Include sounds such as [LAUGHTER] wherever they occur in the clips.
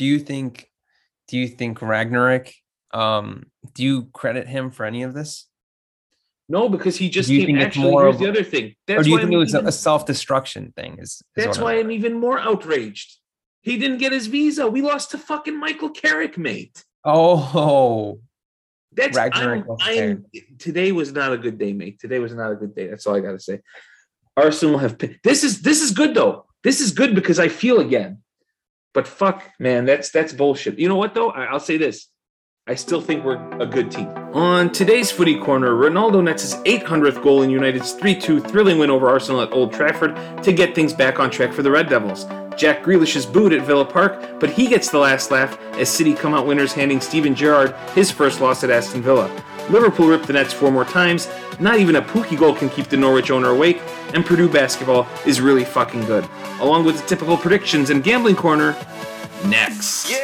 do you think do you think Rangnick um do you credit him for any of this? No, because he just came. Actually, here's of- the other thing. or That's do you why think I'm it was a, even- a self-destruction thing? Is, is That's why I'm- I'm even more outraged. He didn't get his visa. We lost to fucking Michael Carrick, mate. Oh, That's Rangnick I'm, I'm, today was not a good day, mate. Today was not a good day. That's all I gotta say. Arsenal have this is this is good though. This is good because I feel again. But fuck, man, that's that's bullshit. You know what though? I, I'll say this. I still think we're a good team. On today's footy corner, Ronaldo nets his 800th goal in United's 3-2 thrilling win over Arsenal at Old Trafford to get things back on track for the Red Devils. Jack Grealish is booed at Villa Park, but he gets the last laugh as City come out winners handing Steven Gerrard his first loss at Aston Villa. Liverpool ripped the Nets four more times, not even a Pukki goal can keep the Norwich owner awake, and Purdue basketball is really fucking good. Along with the typical predictions and gambling corner, next. Yeah.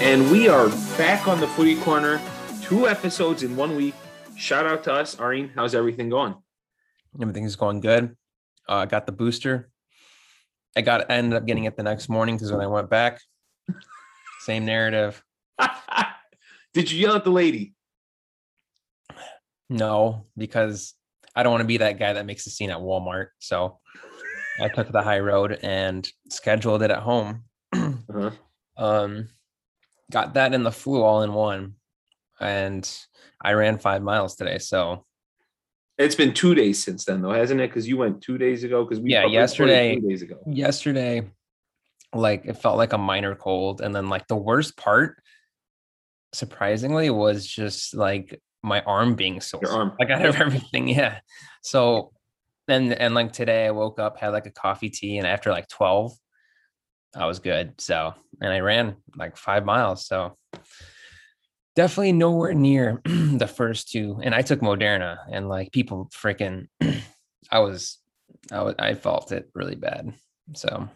And we are back on the footy corner, two episodes in one week. Shout out to us, Areen. How's everything going? everything's going good. Uh, I got the booster. I got ended up getting it the next morning because when I went back, [LAUGHS] same narrative. [LAUGHS] Did you yell at the lady? No, because I don't want to be that guy that makes a scene at Walmart. So I took the high road and scheduled it at home. [CLEARS THROAT] Uh-huh. um, got that and the flu all in one, and I ran five miles today. So It's been two days since then, though, hasn't it? Because you went two days ago. Because we Yeah, yesterday- 22 days ago. yesterday, like it felt like a minor cold, and then like the worst part, surprisingly, was just like my arm being sore. Your arm. Like I have everything, [LAUGHS] yeah. So and and like today I woke up, had like a coffee tea, and after like 12, I was good. So and I ran like five miles. So definitely nowhere near [CLEARS THROAT] the first two. And I took Moderna and like people freaking [CLEARS THROAT] I was I was I felt it really bad. So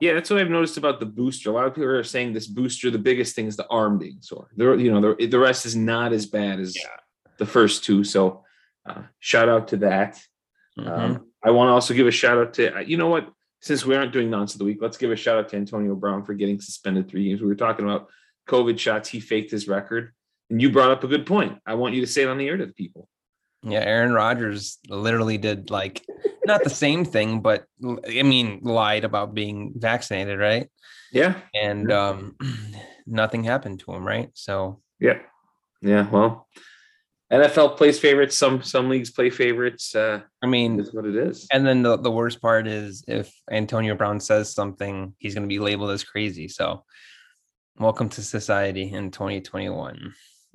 Yeah, that's what I've noticed about the booster. A lot of people are saying this booster, the biggest thing is the arm being sore. The, you know, the, the rest is not as bad as Yeah. the first two. So uh, shout out to that. mhm. Um, I want to also give a shout out to, uh, you know what? Since we aren't doing nonsense of the week, let's give a shout out to Antonio Brown for getting suspended three games. We were talking about COVID shots. He faked his record. And you brought up a good point. I want you to say it on the air to the people. Yeah, Aaron Rodgers literally did like not the same thing, but I mean, lied about being vaccinated, right? Yeah. And um, [CLEARS THROAT] nothing happened to him, right? So Yeah. Yeah. Well, NFL plays favorites. Some some leagues play favorites. Uh, I mean, is what it is. and then the, the worst part is if Antonio Brown says something, he's going to be labeled as crazy. So, welcome to society in 2021. [LAUGHS]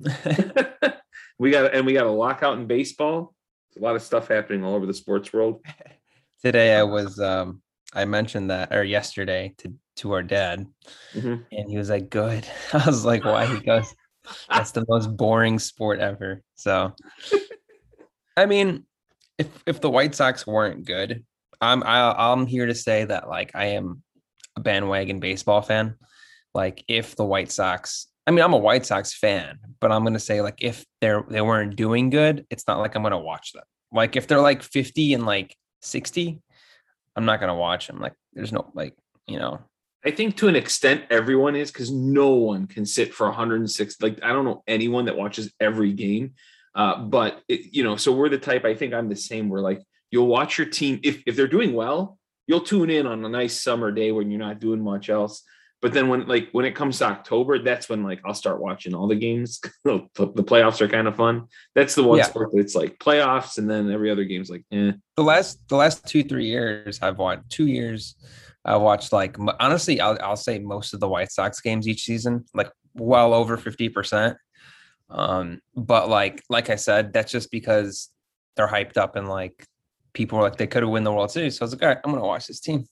we got and we got a lockout in baseball. There's a lot of stuff happening all over the sports world. [LAUGHS] Today, I was um, I mentioned that or yesterday to to our dad, Mhm. and he was like, "Good." [LAUGHS] I was like, "Why?" He goes, "That's the most boring sport ever." So, I mean, if if the White Sox weren't good, I'm I, I'm here to say that like I am a bandwagon baseball fan. Like if the White Sox, I mean, I'm a White Sox fan, but I'm gonna say like if they're they weren't doing good, it's not like I'm gonna watch them. Like if they're like 50 and like 60, I'm not gonna watch them. Like there's no like you know I think to an extent everyone is because no one can sit for 106. Like I don't know anyone that watches every game. Uh, but it, you know, so we're the type. I think I'm the same. Where like you'll watch your team if if they're doing well, you'll tune in on a nice summer day when you're not doing much else. But then when like when it comes to October, that's when like I'll start watching all the games. [LAUGHS] the, the playoffs are kind of fun. That's the one Yeah. sport that's like playoffs, and then every other game's like, eh. the last the last two three years I've watched two years I watched like honestly I'll I'll say most of the White Sox games each season like well over 50%. Um but like like I said that's just because they're hyped up and like people were like they could have win the World Series so I was like all right I'm going to watch this team.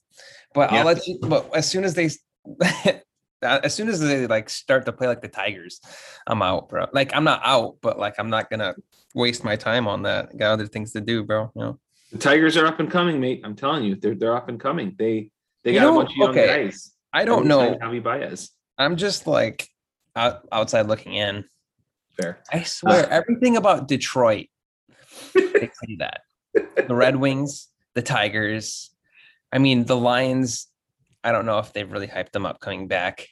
But Yeah. I'll let you but as soon as they [LAUGHS] as soon as they like start to play like the Tigers I'm out bro. Like I'm not out but like I'm not to waste my time on that. I Got other things to do, bro, you know. The Tigers are up and coming, mate. I'm telling you, they're they're up and coming. They they You got know, a bunch of young okay, guys. I don't know. Tommy Baez. I'm just like out, outside looking in. Fair. I swear, [LAUGHS] everything about Detroit, they say that. [LAUGHS] The Red Wings, the Tigers. I mean, the Lions. I don't know if they've really hyped them up coming back.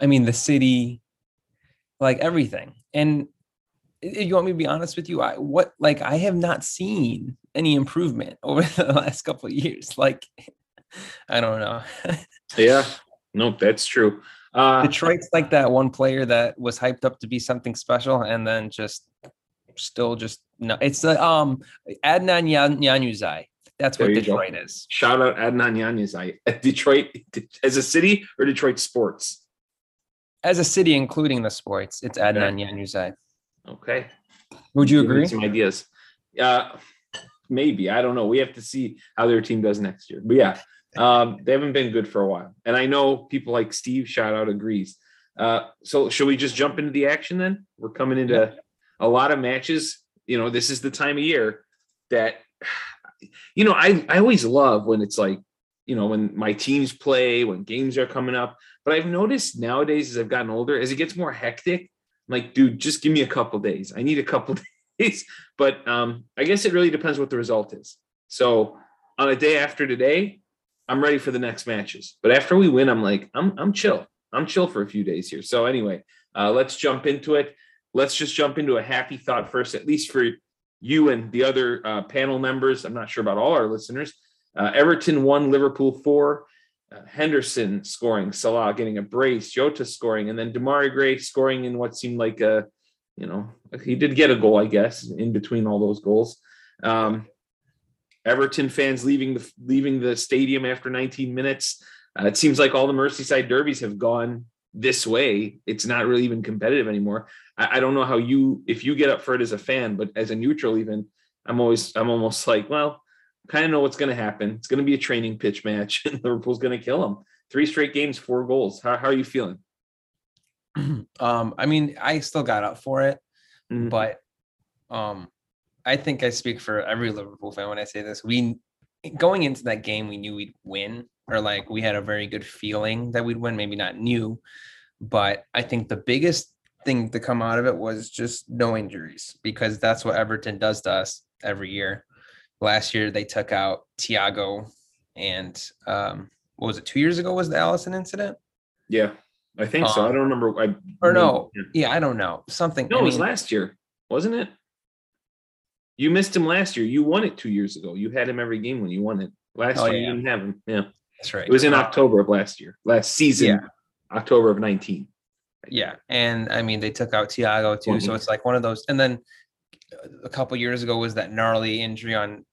I mean, the city, like everything. And you want me to be honest with you? I what like I have not seen any improvement [LAUGHS] over the last couple of years. Like, [LAUGHS] I don't know. [LAUGHS] yeah, nope, that's true. Uh, Detroit's like that one player that was hyped up to be something special, and then just still just no. It's the um Adnan Januzaj. That's what Detroit go. is. Shout out Adnan Januzaj. [LAUGHS] Detroit as a city or Detroit sports? As a city, including the sports, it's Adnan yeah. Okay. Would you agree? Some ideas. Uh, maybe I don't know. We have to see how their team does next year. But yeah, um, they haven't been good for a while, and I know people like Steve shout out agrees. Uh, so should we just jump into the action then? We're coming into yeah. a lot of matches. You know, this is the time of year that you know I I always love when it's like you know when my teams play when games are coming up. But I've noticed nowadays as I've gotten older, as it gets more hectic, I'm like dude, just give me a couple days. I need a couple [LAUGHS] days. But um, I guess it really depends what the result is. So on a day after today, I'm ready for the next matches. But after we win, I'm like, I'm I'm chill. I'm chill for a few days here. So anyway, uh, let's jump into it. Let's just jump into a happy thought first, at least for you and the other uh, panel members. I'm not sure about all our listeners. Uh, Everton won, Liverpool four. Uh, Henderson scoring, Salah getting a brace, Jota scoring, and then Demarai Gray scoring in what seemed like a, you know, he did get a goal, I guess, in between all those goals. Um, Everton fans leaving the leaving the stadium after 19 minutes. Uh, it seems like all the Merseyside derbies have gone this way. It's not really even competitive anymore. I, I don't know how you, if you get up for it as a fan, but as a neutral, even I'm always, I'm almost like, well, kind of know what's going to happen. It's going to be a training pitch match, [LAUGHS] and Liverpool's going to kill them. Three straight games, four goals. How, how are you feeling? [CLEARS THROAT] Um, I mean, I still got up for it, mm-hmm. but um, I think I speak for every Liverpool fan when I say this. We going into that game, we knew we'd win, or like we had a very good feeling that we'd win. Maybe not new, but I think the biggest thing to come out of it was just no injuries because that's what Everton does to us every year. Last year they took out Thiago, and um, what was it? Two years ago was the Alisson incident. Yeah, I think um, so. I um, don't remember. I, or no, yeah, I don't know. Something. No, I mean, it was last year, wasn't it? You missed him last year. You won it two years ago. You had him every game when you won it. Last oh, year yeah. you didn't have him. Yeah. That's right. It was in October of last year, last season, yeah. October of 19. Yeah. And I mean, they took out Thiago too. So it's like one of those. And then a couple years ago was that gnarly injury on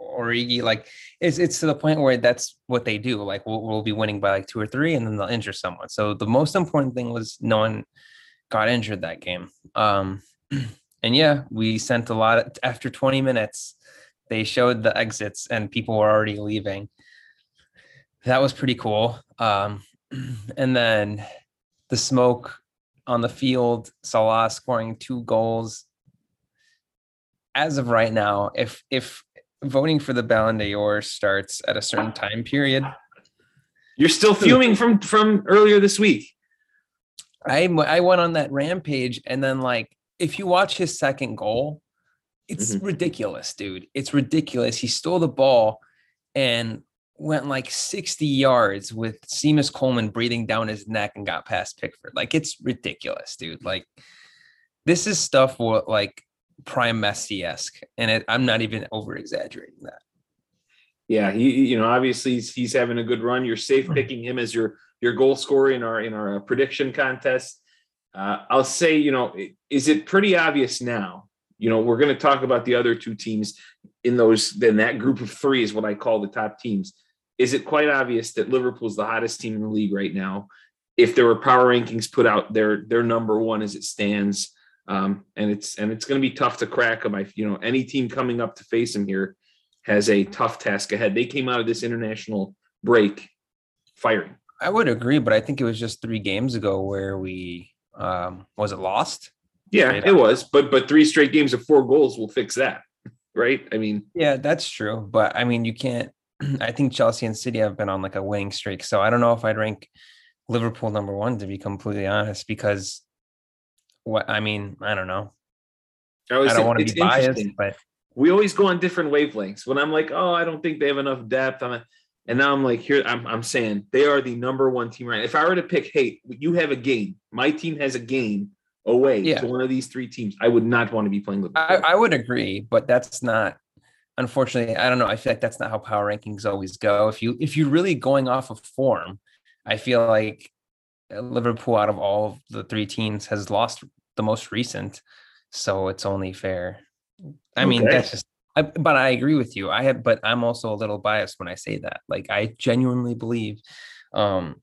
Origi. Like it's, it's to the point where that's what they do. Like we'll, we'll be winning by like two or three and then they'll injure someone. So the most important thing was no one got injured that game. Um, [CLEARS THROAT] and yeah, we sent a lot of, after 20 minutes. They showed the exits and people were already leaving. That was pretty cool. Um, [CLEARS THROAT] and then the smoke on the field, Salah scoring two goals. As of right now, if if voting for the Ballon d'Or starts at a certain time period, you're still fuming from from earlier this week. I I went on that rampage and then like if you watch his second goal, it's mm-hmm. ridiculous, dude. It's ridiculous. He stole the ball and went like 60 yards with Seamus Coleman breathing down his neck and got past Pickford. Like it's ridiculous, dude. Like this is stuff what like prime Messi esque, and it, I'm not even over exaggerating that. Yeah, he you know obviously he's, he's having a good run. You're safe mm. picking him as your your goal scorer in our in our uh, prediction contest. Uh, I'll say, you know, is it pretty obvious now? You know, we're going to talk about the other two teams in those, then that group of three is what I call the top teams. Is it quite obvious that Liverpool's the hottest team in the league right now? If there were power rankings put out, they're they're number one as it stands, um, and it's and it's going to be tough to crack them. I, you know, any team coming up to face them here has a tough task ahead. They came out of this international break firing. I would agree, but I think it was just three games ago where we um, was it lost? Yeah, it was. But but three straight games of four goals will fix that, [LAUGHS] right? I mean, yeah, that's true. But I mean, you can't. [CLEARS THROAT] I think Chelsea and City have been on like a winning streak, so I don't know if I'd rank Liverpool number one to be completely honest, because what I mean, I don't know. I, always I don't want to be biased, but We always go on different wavelengths. When I'm like, oh, I don't think they have enough depth. I'm and now I'm like, here, I'm, I'm saying they are the number one team right. If I were to pick, hey, you have a game, my team has a game away Yeah. to one of these three teams, I would not want to be playing Liverpool. I, I would agree, but that's not unfortunately, I don't know. I feel like that's not how power rankings always go. If you if you're really going off of form, I feel like uh, Liverpool out of all of the three teams has lost the most recent. So it's only fair. I mean, that's just I, but I agree with you. I have, but I'm also a little biased when I say that. Like, I genuinely believe, um,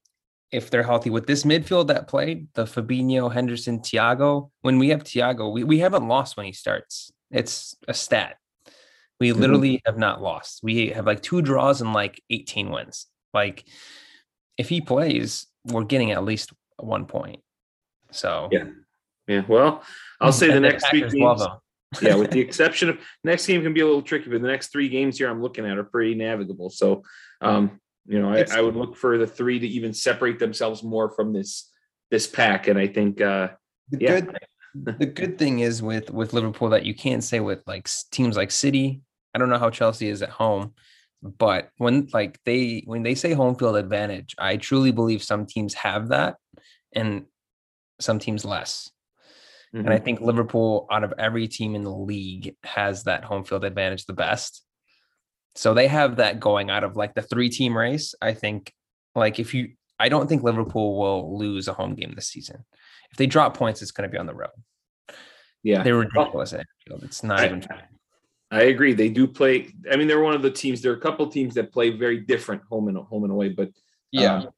if they're healthy with this midfield that played, the Fabinho, Henderson, Thiago, when we have Thiago, we, we haven't lost when he starts. It's a stat. We Mhm. literally have not lost. We have like two draws and like 18 wins. Like, if he plays, we're getting at least one point. So, Yeah. yeah. Well, I'll say the next three games. [LAUGHS] yeah, with the [LAUGHS] exception of next game can be a little tricky, but the next three games here I'm looking at are pretty navigable. So, um, you know, I, I would look for the three to even separate themselves more from this this pack, and I think, uh, The Yeah. good the good thing is with with Liverpool that you can't say with like teams like City. I don't know how Chelsea is at home, but when like they when they say home field advantage, I truly believe some teams have that and some teams less. And I mm-hmm. think Liverpool out of every team in the league has that home field advantage the best. So they have that going out of like the three team race. I think like if you I don't think Liverpool will lose a home game this season. If they drop points, it's going to be on the road. yeah, They're ridiculous at Anfield. It's not even. I agree. They do play. I mean, they're one of the teams. There are a couple teams that play very different home and home and away, but um,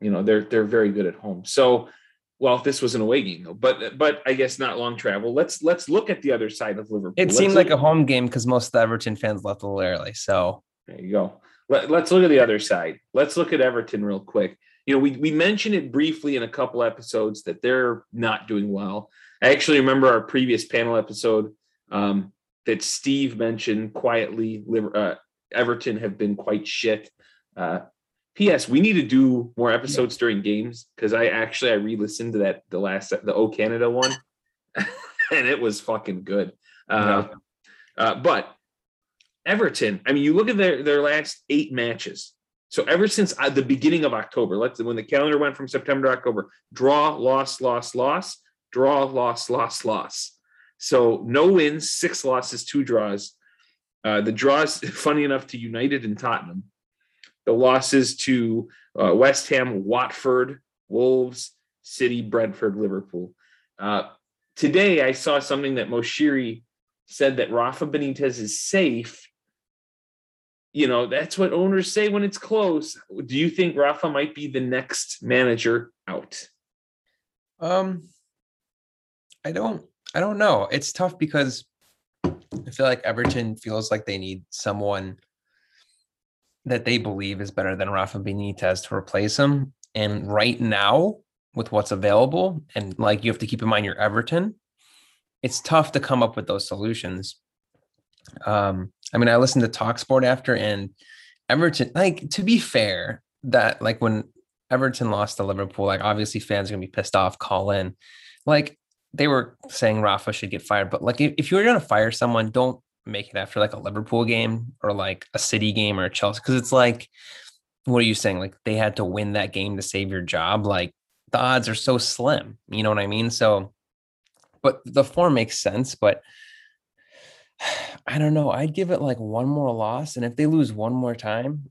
you know they're they're very good at home. So, well, this was an away game though, but but I guess not long travel. Let's let's look at the other side of Liverpool. it Let's seemed look- like a home game because most of the Everton fans left a little early. So There you go. Let, let's look at the other side. Let's look at Everton real quick. You know, we, we mentioned it briefly in a couple episodes that they're not doing well. I actually remember our previous panel episode um, that Steve mentioned quietly. Uh, Everton have been quite shit. Uh, P.S. We need to do more episodes during games because I actually I re-listened to that the last the O Canada one, [LAUGHS] and it was fucking good. Uh, uh, but Everton, I mean, you look at their their last eight matches. So ever since uh, the beginning of October, let's when the calendar went from September to October, draw, loss, loss, loss, draw, loss, loss, loss. So no wins, six losses, two draws. Uh, the draws, [LAUGHS] funny enough, to United and Tottenham. The losses to uh, West Ham, Watford, Wolves, City, Brentford, Liverpool. Uh, today, I saw something that Moshiri said that Rafa Benitez is safe you know, that's what owners say when it's close. Do you think Rafa might be the next manager out? Um, I don't, I don't know. It's tough because I feel like Everton feels like they need someone that they believe is better than Rafa Benitez to replace him. And right now, with what's available, and like you have to keep in mind you're Everton, it's tough to come up with those solutions. Um, I mean, I listened to Talksport after, and Everton, like to be fair, that like when Everton lost to Liverpool, like obviously fans are gonna be pissed off, call in. Like they were saying Rafa should get fired, but like if, if you're gonna fire someone, don't make it after like a Liverpool game or like a City game or a Chelsea, because it's like, what are you saying? Like they had to win that game to save your job. Like the odds are so slim. You know what I mean? So, but the form makes sense, but [SIGHS] I don't know. I'd give it like one more loss, and if they lose one more time,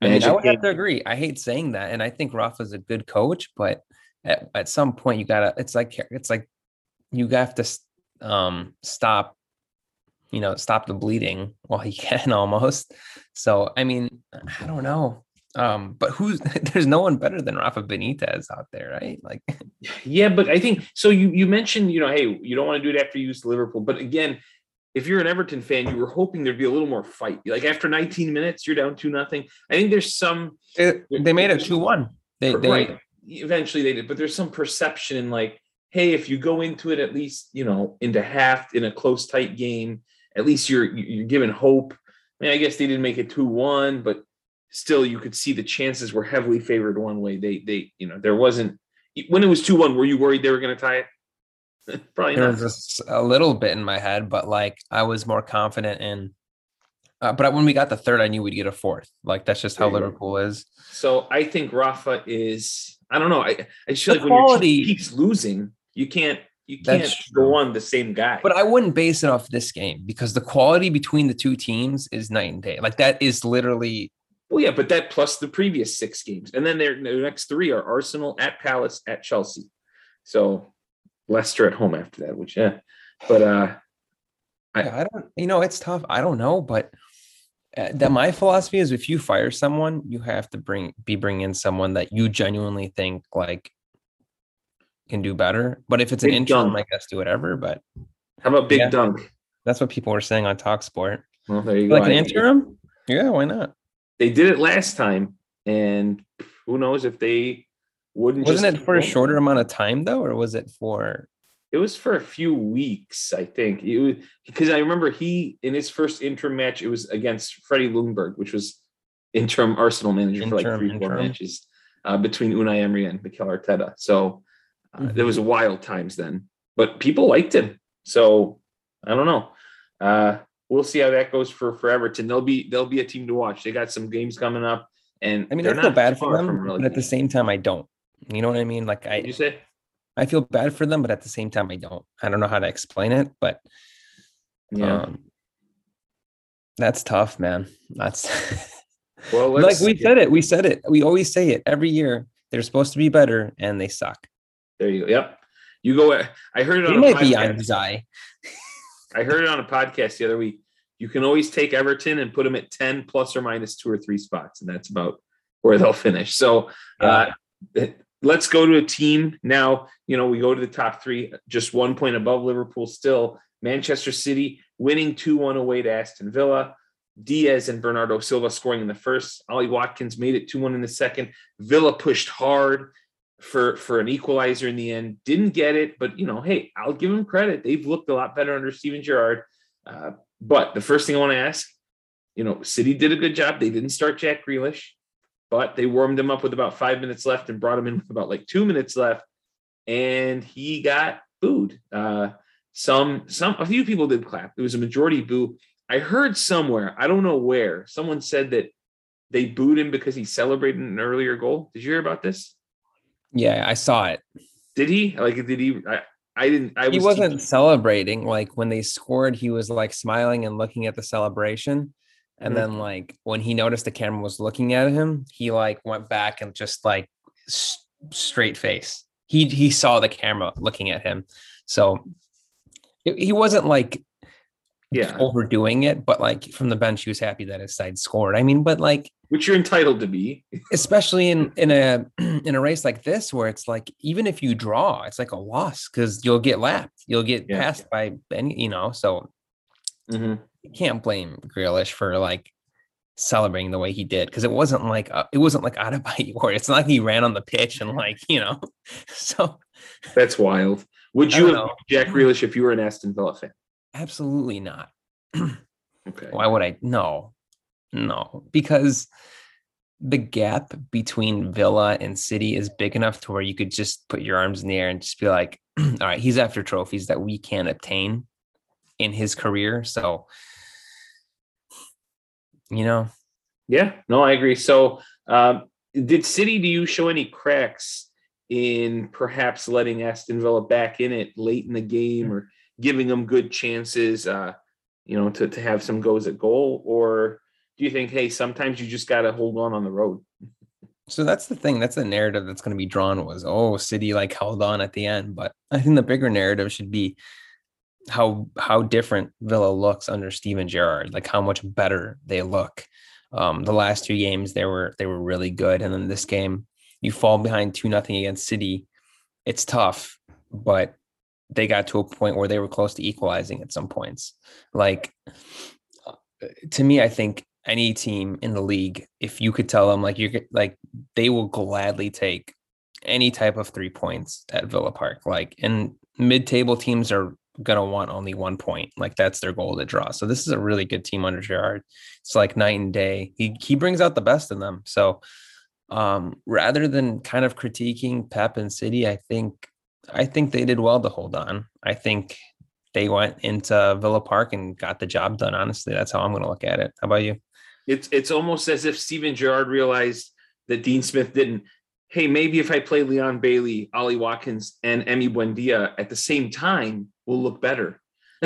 I mean, I would have to agree. I hate saying that, and I think Rafa's a good coach, but at, at some point you gotta. It's like it's like you have to um stop, you know, stop the bleeding while he [LAUGHS] can almost. So I mean, I don't know. Um, but who's [LAUGHS] there's no one better than Rafa Benitez out there, right? Like, [LAUGHS] Yeah, but I think so. You you mentioned, you know, hey, you don't want to do it after you to Liverpool, but again, if you're an Everton fan, you were hoping there'd be a little more fight. Like after 19 minutes, you're down two nothing. I think there's some they, they made it two one. They, they right. Eventually they did, but there's some perception in like, hey, if you go into it at least, you know, into half in a close, tight game, at least you're you're given hope. I mean, I guess they didn't make it two one, but still you could see the chances were heavily favored one way. They they you know there wasn't when it was two one. Were you worried they were going to tie it? [LAUGHS] Probably There not. was a, little bit in my head, but like I was more confident in. Uh, but when we got the third, I knew we'd get a fourth. Like that's just how. Liverpool is. So I think Rafa is. I don't know. I, I just feel The like when your quality- team keeps losing, you can't you can't go on the same guy. But I wouldn't base it off this game because the quality between the two teams is night and day. Like that is literally well, yeah, but that plus the previous six games, and then their the next three are Arsenal at Palace at Chelsea. So Leicester at home after that, which yeah, but uh, I- I, I don't, you know, it's tough. I don't know, but uh, that my philosophy is if you fire someone, you have to bring be bring in someone that you genuinely think like can do better. But if it's an Big interim, Dunk. I guess do whatever. But how about Big Yeah. Dunk? that's what people were saying on Talksport. Well, there you go. Like an interim, yeah, why not? They did it last time, and who knows if they wouldn't. Wasn't it for a shorter amount of time though, or was it for? It was for a few weeks, I think. It was because I remember he in his first interim match, it was against Freddie Ljungberg, which was interim Arsenal manager for like Interim, three, four matches uh, between Unai Emery and Mikel Arteta. So uh, there Mhm. was wild times then, but people liked him. So I don't know. Uh, we'll see how that goes for for Everton. They'll be they'll be a team to watch. They got some games coming up, and I mean, they're I feel not bad for them, but at the same time, I don't. You know what I mean? Like What'd you say? I feel bad for them, but at the same time, I don't. I don't know how to explain it, but Yeah. um, that's tough, man. That's [LAUGHS] well, like we said it. We said it. We always say it every year. They're supposed to be better, and they suck. There you go. Yep. You go. I heard it They on a might be podcast. on eye. I heard it on a podcast the other week. You can always take Everton and put them at 10 plus or minus two or three spots, and that's about where they'll finish. So uh, let's go to a team now. You know, we go to the top three, just one point above Liverpool still. Manchester City winning 2 1 away to Aston Villa. Dias and Bernardo Silva scoring in the first. Ollie Watkins made it 2 1 in the second. Villa pushed hard for for an equalizer in the end. Didn't get it, but you know, hey, I'll give them credit. They've looked a lot better under Steven Gerrard. Uh, but the first thing I want to ask, you know, City did a good job. They didn't start Jack Grealish, but they warmed him up with about five minutes left and brought him in with about like two minutes left, and he got booed. Uh, some some a few people did clap. It was a majority boo. I heard somewhere, I don't know where, someone said that they booed him because he celebrated an earlier goal. Did you hear about this? Yeah, I saw it. Did he? Like, did he? I, I didn't. I was He wasn't celebrating. Like when they scored, he was like smiling and looking at the celebration. And Mhm. then like when he noticed the camera was looking at him, he like went back and just like s- straight face. He he saw the camera looking at him. So it- he wasn't like yeah, overdoing it, but like from the bench, he was happy that his side scored. I mean, but like which you're entitled to be. especially in in a [CLEARS THROAT] in a race like this where it's like even if you draw it's like a loss because you'll get lapped you'll get Yeah. passed by any you know so Mhm. You can't blame Grealish for like celebrating the way he did because it wasn't like uh, it wasn't like out of body or it's not like he ran on the pitch and like you know [LAUGHS] so That's wild. Would you have. Jack Grealish if you were an Aston Villa fan? absolutely not [CLEARS THROAT] Okay. why would I no no because the gap between Villa and City is big enough to where you could just put your arms in the air and just be like, [CLEARS THROAT] all right, he's after trophies that we can't obtain in his career. So, you know, Yeah, no, I agree. So, um, did City do you show any cracks in perhaps letting Aston Villa back in it late in the game or giving them good chances, uh, you know, to, to have some goes at goal? Or do you think, hey, sometimes you just got to hold on on the road? so that's the thing. That's the narrative that's going to be drawn was, oh, City like held on at the end. But I think the bigger narrative should be how how different Villa looks under Steven Gerrard, like how much better they look. Um, the last two games they were they were really good, and then this game you fall behind two nothing against City. It's tough, but they got to a point where they were close to equalizing at some points. Like to me, I think any team in the league, if you could tell them like you're like they will gladly take any type of three points at Villa Park. Like and mid-table teams are gonna want only one point. Like that's their goal to draw. So this is a really good team under Gerrard. It's like night and day. He he brings out the best in them. So um, rather than kind of critiquing Pep and City, I think I think they did well to hold on. I think they went into Villa Park and got the job done. Honestly, that's how I'm to look at it. How about you? It's it's almost as if Steven Gerrard realized that Dean Smith didn't. Hey, maybe if I play Leon Bailey, Ollie Watkins, and Emi Buendia at the same time, will look better. [LAUGHS]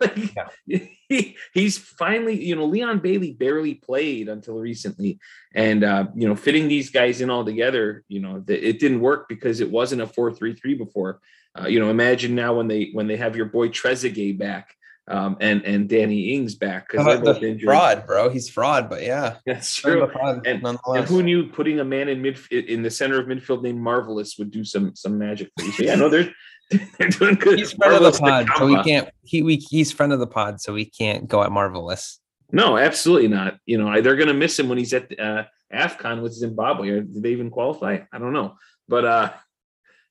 like, yeah. he, he's finally, you know, Leon Bailey barely played until recently, and uh, you know, fitting these guys in all together, you know, the, it didn't work because it wasn't a four-three-three before. Uh, you know, imagine now when they when they have your boy Trezeguet back um, and and Danny Ings back because they're both injured. Fraud, bro. He's fraud, but yeah, that's true. And, and, who knew putting a man in mid in the center of midfield named Marvelous would do some some magic for you? So yeah, no, they're [LAUGHS] they're doing good. He's friend Marvelous of the pod, so we can't. He we he's friend of the pod, so we can't go at Marvelous. No, absolutely not. You know, they're going to miss him when he's at uh, AFCON with Zimbabwe. Or did they even qualify? I don't know, but uh,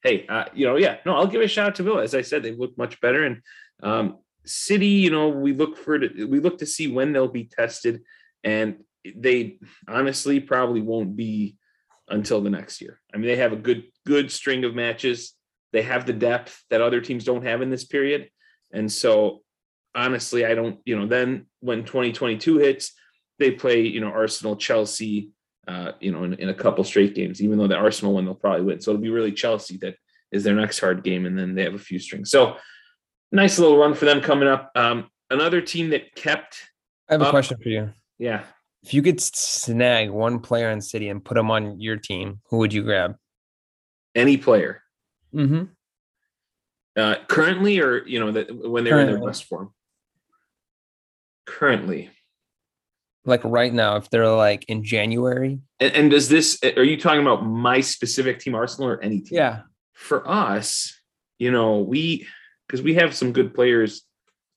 hey, uh, you know, yeah, no, I'll give a shout out to Villa. As I said, they look much better, and um, City, you know, we look for we look to see when they'll be tested, and they honestly probably won't be until the next year. I mean, they have a good good string of matches. They have the depth that other teams don't have in this period, and so honestly, I don't. You know, then when 2022 hits, they play you know Arsenal, Chelsea, uh, you know, in, in a couple straight games. Even though the Arsenal one they'll probably win, so it'll be really Chelsea that is their next hard game, and then they have a few strings. So nice little run for them coming up. Um, another team that kept. I have a question for you. Yeah. If you could snag one player in City and put him on your team, who would you grab? Any player. Mm-hmm. Uh, currently, or you know, that when they're currently. in their best form. Currently. Like right now, if they're like in January. And, and does this? Are you talking about my specific team, Arsenal, or any team? Yeah. For us, you know, we because we have some good players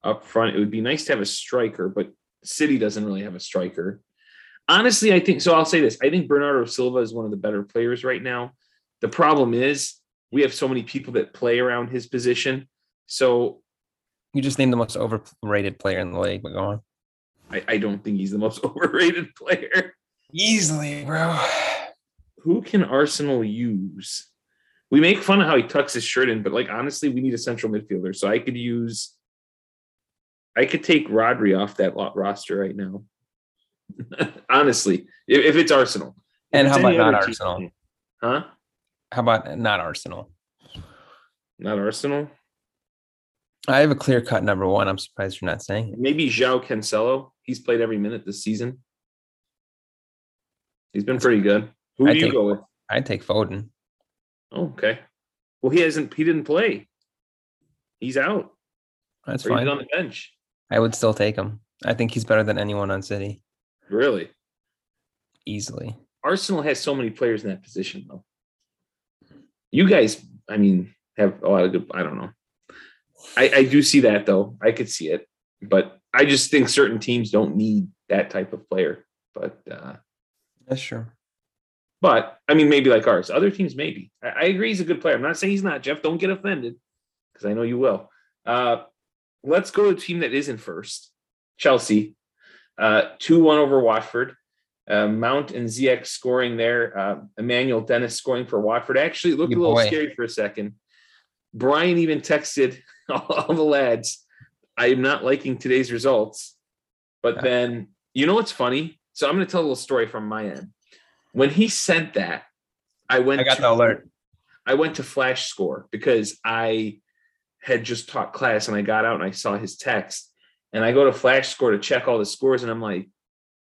up front. It would be nice to have a striker, but City doesn't really have a striker. Honestly, I think so. I'll say this: I think Bernardo Silva is one of the better players right now. The problem is we have so many people that play around his position. So you just named the most overrated player in the league, but go on. I, I don't think he's the most [LAUGHS] overrated player. Easily, bro. Who can Arsenal use? we make fun of how he tucks his shirt in, but like honestly, we need a central midfielder. So I could use, I could take Rodri off that roster right now. [LAUGHS] honestly, if, if, it's Arsenal. And how about not Arsenal? Team, huh? How about not Arsenal? Not Arsenal. I have a clear cut number one. I'm surprised you're not saying it. Maybe João Cancelo. He's played every minute this season. He's been pretty good. Who do you go with? I'd take Foden. Oh, okay. Well, he hasn't. He didn't play. He's out. That's or fine. He's on the bench. I would still take him. I think he's better than anyone on City. Really? Easily. Arsenal has so many players in that position, though. You guys, I mean, have a lot of good. I don't know. I, I do see that though. I could see it, but I just think certain teams don't need that type of player. But uh, that's true. But I mean, maybe like ours. Other teams, maybe. I, I agree he's a good player. I'm not saying he's not, Jeff. Don't get offended because I know you will. Uh, let's go to a team that isn't first Chelsea. Uh, 2 1 over Watford. Uh, Mount and Ziyech scoring there. Uh, Emmanuel Dennis scoring for Watford. Actually, it looked a little boy. scary for a second. Brian even texted [LAUGHS] all the lads, I am not liking today's results. But then, you know what's funny? So I'm going to tell a little story from my end. When he sent that, I went. I got to, the alert. I went to Flash Score because I had just taught class and I got out and I saw his text. And I go to Flash Score to check all the scores and I'm like,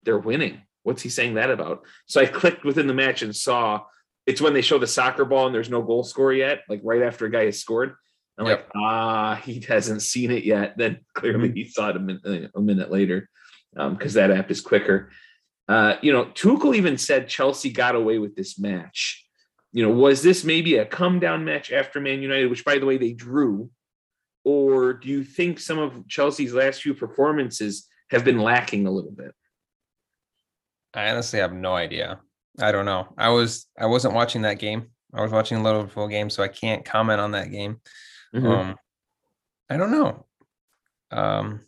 they're winning. What's he saying that about? So I [LAUGHS] clicked within the match and saw it's when they show the soccer ball and there's no goal score yet, like right after a guy has scored. I'm yep. like, ah, he hasn't seen it yet. [LAUGHS] Then clearly mm-hmm. he saw it a minute, a minute later because um, that app is quicker. Uh, you know, Tuchel even said Chelsea got away with this match. You know, was this maybe a come down match after Man United, which by the way they drew? Or do you think some of Chelsea's last few performances have been lacking a little bit? I honestly have no idea. I don't know. I was I wasn't watching that game. I was watching a little Liverpool game, so I can't comment on that game. Mm-hmm. Um, I don't know. Um,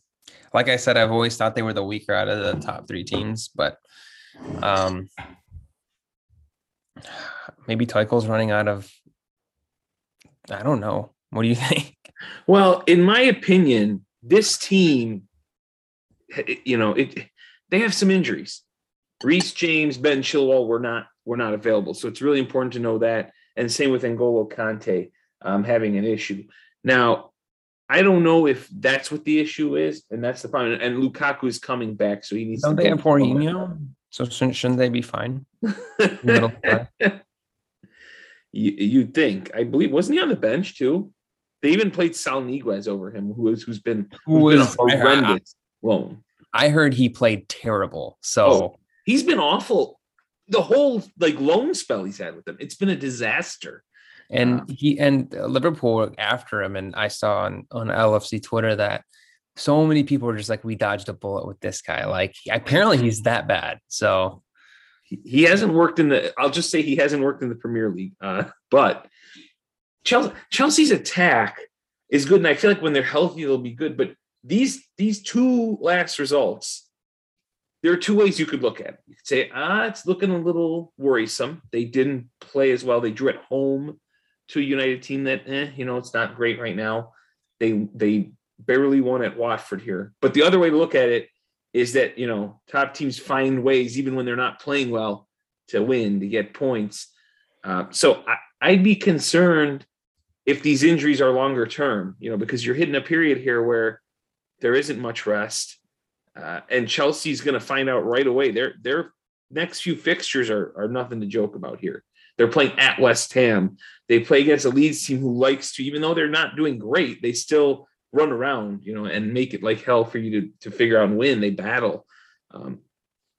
like I said, I've always thought they were the weaker out of the top three teams, but um, [SIGHS] maybe Tuchel's running out of. I don't know. What do you [LAUGHS] think? Well, in my opinion, this team, you know, it they have some injuries. Reece James, Ben Chilwell were not were not available, so it's really important to know that. And same with N'Golo Kanté um, having an issue. Now, I don't know if that's what the issue is, and that's the problem. And Lukaku is coming back, so he needs. Don't to they have Jorginho? So shouldn't, they be fine? [LAUGHS] you, you'd think. I believe wasn't he on the bench too? They even played Saul Niguez over him, who is who's been who's Who been is- horrendous loan. I heard he played terrible. So Oh. He's been awful. The whole like loan spell he's had with them, it's been a disaster. and Um, he and Liverpool after him, and I saw on on LFC Twitter that so many people were just like, "We dodged a bullet with this guy." Like apparently he's that bad. So He, he hasn't worked in the. I'll just say he hasn't worked in the Premier League. Uh, but Chelsea, Chelsea's attack is good, and I feel like when they're healthy, they'll be good. But these these two last results, there are two ways you could look at it. You could say, ah, it's looking a little worrisome. They didn't play as well. They drew at home to a United team that, eh, you know, it's not great right now. They they barely won at Watford here. But the other way to look at it is that you know top teams find ways even when they're not playing well to win to get points. Uh, so I, I'd be concerned if these injuries are longer term, you know, because you're hitting a period here where there isn't much rest, uh, and Chelsea's going to find out right away. Their their next few fixtures are are nothing to joke about here. They're playing at West Ham. They play against a Leeds team who likes to, even though they're not doing great, they still run around, you know, and make it like hell for you to to figure out and win. They battle, um,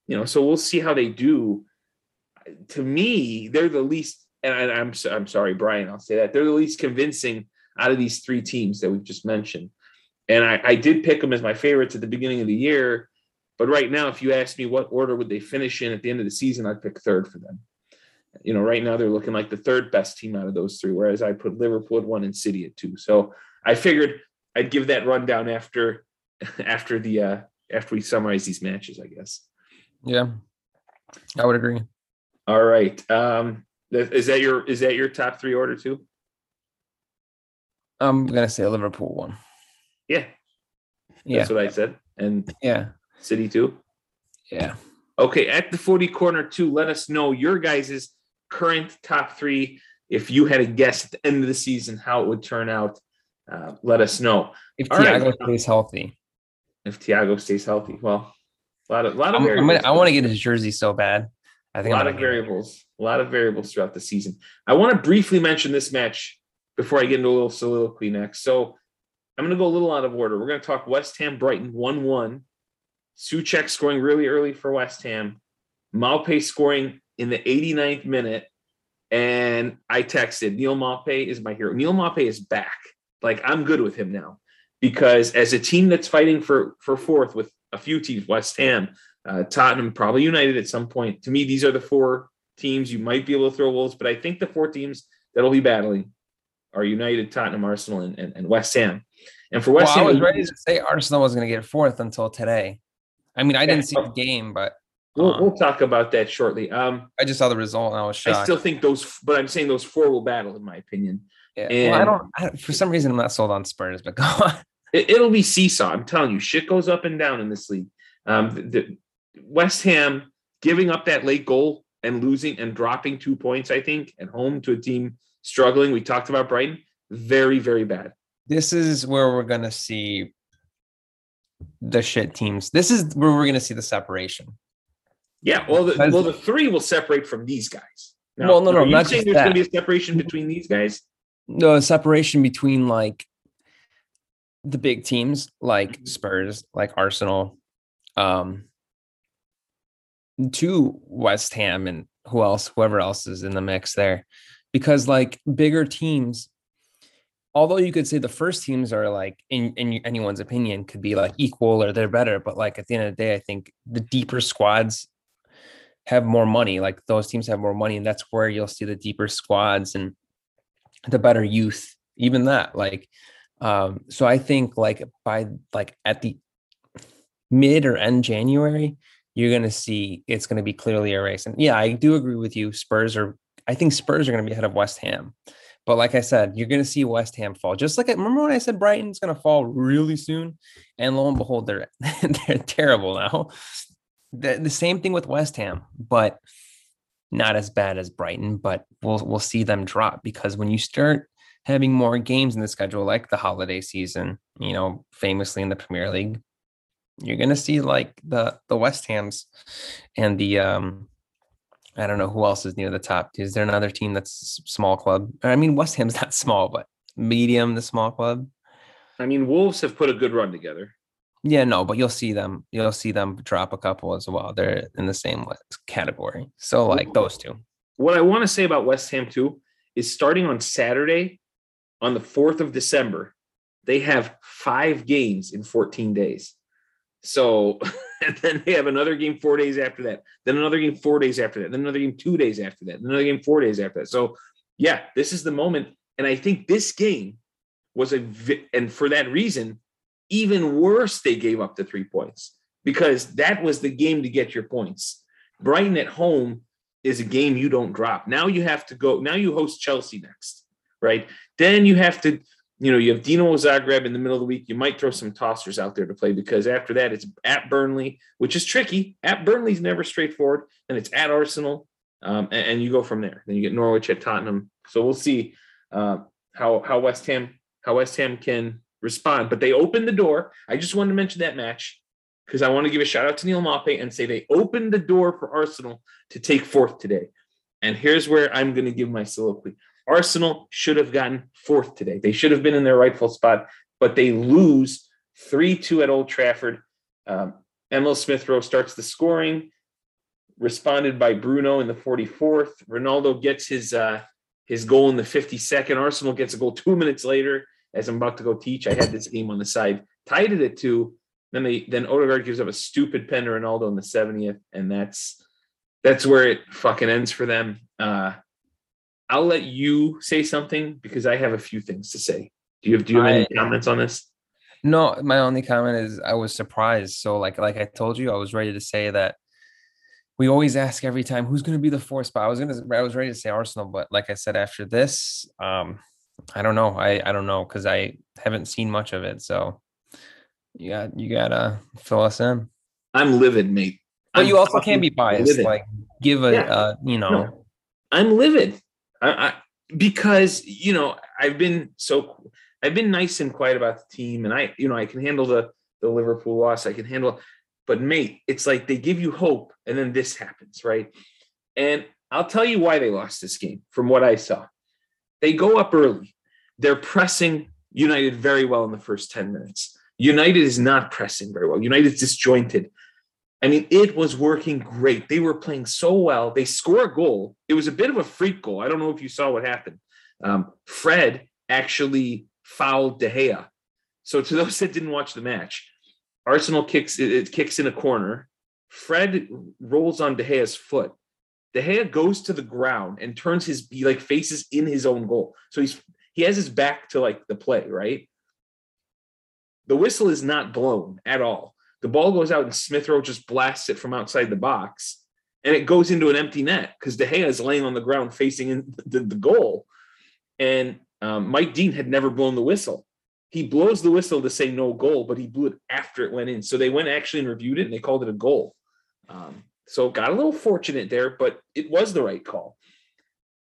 you know. So we'll see how they do. To me, they're the least, and I, I'm I'm sorry, Brian. I'll say that they're the least convincing out of these three teams that we've just mentioned. And I, I did pick them as my favorites at the beginning of the year, but right now, if you ask me what order would they finish in at the end of the season, I'd pick third for them. You know, right now they're looking like the third best team out of those three, whereas I put Liverpool at one and City at two. So I figured I'd give that rundown after [LAUGHS] after the uh after we summarize these matches, I guess. yeah, I would agree. All right. Um is that your is that your top three order too? I'm gonna say Liverpool one. Yeah, Yeah, that's what I said. And yeah, City too. yeah. Okay, at the footy corner too, let us know your guys' current top three. If you had a guess at the end of the season how it would turn out, uh, let us know. If All right. Thiago stays healthy, If Thiago stays healthy, well, a lot of, lot of I'm, I'm variables. gonna, I want to get his jersey so bad. I think I'm lot of variables, a lot of variables throughout the season. I want to briefly mention this match before I get into a little soliloquy next. So I'm going to go a little out of order. We're going to talk West Ham Brighton 1 1. Soucek scoring really early for West Ham. Maupay scoring in the 89th minute. And I texted Neal Maupay is my hero. Neal Maupay is back. Like I'm good with him now because as a team that's fighting for for fourth with a few teams, West Ham, uh, Tottenham, probably United at some point. To me, these are the four teams you might be able to throw Wolves, but I think the four teams that'll be battling are United, Tottenham, Arsenal, and, and, and West Ham. And for West Well, I Ham, was ready to say Arsenal was gonna get fourth until today. I mean, I didn't see the game, but we'll, uh, we'll talk about that shortly. Um, I just saw the result and I was shocked. I still think those, but I'm saying those four will battle, in my opinion. yeah. and- well, I don't. I, for some reason, I'm not sold on Spurs, but [LAUGHS] go on. It, it'll be seesaw. I'm telling you, shit goes up and down in this league. Um, the, the- West Ham giving up that late goal and losing and dropping two points, I think, at home to a team struggling. We talked about Brighton. Very, very bad. This is where we're gonna see the shit teams. This is where we're gonna see the separation. Yeah. Well, the, well, the three will separate from these guys. Well, no, no, are you not saying there's going to be a separation between these guys? No separation between like the big teams like Mhm. Spurs, like Arsenal, um, to West Ham and who else, whoever else is in the mix there, because like bigger teams. Although you could say the first teams are like, in, in anyone's opinion, could be like equal or they're better, but like at the end of the day, I think the deeper squads have more money. Like those teams have more money, and that's where you'll see the deeper squads and the better youth. Even that, like Um, so I think like by like at the mid or end January, you're going to see it's going to be clearly a race. And yeah, I do agree with you. Spurs are, I think Spurs are going to be ahead of West Ham. But like I said, you're going to see West Ham fall. Just like I remember when I said Brighton's going to fall really soon, and lo and behold, they're [LAUGHS] they're terrible now. The, the same thing with West Ham, but not as bad as Brighton. But we'll we'll see them drop because when you start having more games in the schedule, like the holiday season, you know, famously in the Premier League, you're gonna see like the the West Hams and the um I don't know who else is near the top. Is there another team that's small club? I mean, West Ham's [LAUGHS] not small, but medium, the small club. I mean, Wolves have put a good run together. Yeah, no, but you'll see them. You'll see them drop a couple as well. They're in the same category. So, like those two. What I want to say about West Ham too is starting on Saturday, on the fourth of December, they have five games in 14 days. So, [LAUGHS] and then they have another game four days after that, then another game four days after that, then another game two days after that, another game four days after that. So, yeah, this is the moment. And I think this game was a, and for that reason, even worse, they gave up the three points because that was the game to get your points. Brighton at home is a game you don't drop. Now you have to go, now you host Chelsea next, right? Then you have to you know, you have Dinamo Zagreb in the middle of the week. You might throw some tossers out there to play because after that, it's at Burnley, which is tricky. At Burnley's never straightforward, and it's at Arsenal, um, and, and, you go from there. Then you get Norwich at Tottenham. So we'll see uh, how how West Ham how West Ham can respond. But they opened the door. I just wanted to mention that match because I want to give a shout out to Neal Maupay and say they opened the door for Arsenal to take fourth today. And here's where I'm going to give my soliloquy. Arsenal should have gotten fourth today. They should have been in their rightful spot, but they lose 3 2 at Old Trafford. Um, Emil Smith Rowe starts the scoring, responded by Bruno in the 44th. Ronaldo gets his uh, his goal in the 52nd. Arsenal gets a goal two minutes later as I'm about to go teach. I had this game on the side, tied it at two. Then they then Odegaard gives up a stupid pen to Ronaldo in the 70th, and that's that's where it fucking ends for them. Uh, I'll let you say something because I have a few things to say. Do you have do you have any comments on this? No, my only comment is I was surprised. So like like I told you, I was ready to say that we always ask every time who's going to be the fourth spot. I was gonna I was ready to say Arsenal, but like I said after this, um, I don't know. I I don't know because I haven't seen much of it. So you got you gotta fill us in. I'm livid, mate. But I'm you also can't be biased. Livid. Like give a yeah. uh, you know. No, I'm livid. I, because you know I've been so I've been nice and quiet about the team, and I you know I can handle the the Liverpool loss. I can handle, but mate, it's like they give you hope, and then this happens, right? And I'll tell you why they lost this game. From what I saw, they go up early. They're pressing United very well in the first ten minutes. United is not pressing very well. United's disjointed. I mean, it was working great. They were playing so well. They score a goal. It was a bit of a freak goal. I don't know if you saw what happened. Um, Fred actually fouled De Gea. So to [LAUGHS] those that didn't watch the match, Arsenal kicks it, it kicks in a corner. Fred rolls on De Gea's foot. De Gea goes to the ground and turns his he like faces in his own goal. So he's he has his back to like the play, right? The whistle is not blown at all. The ball goes out and Smith Rowe just blasts it from outside the box and it goes into an empty net because De Gea is laying on the ground facing in [LAUGHS] the, the goal. And um, Mike Dean had never blown the whistle. He blows the whistle to say no goal, but he blew it after it went in. So they went actually and reviewed it and they called it a goal. Um, so got a little fortunate there, but it was the right call.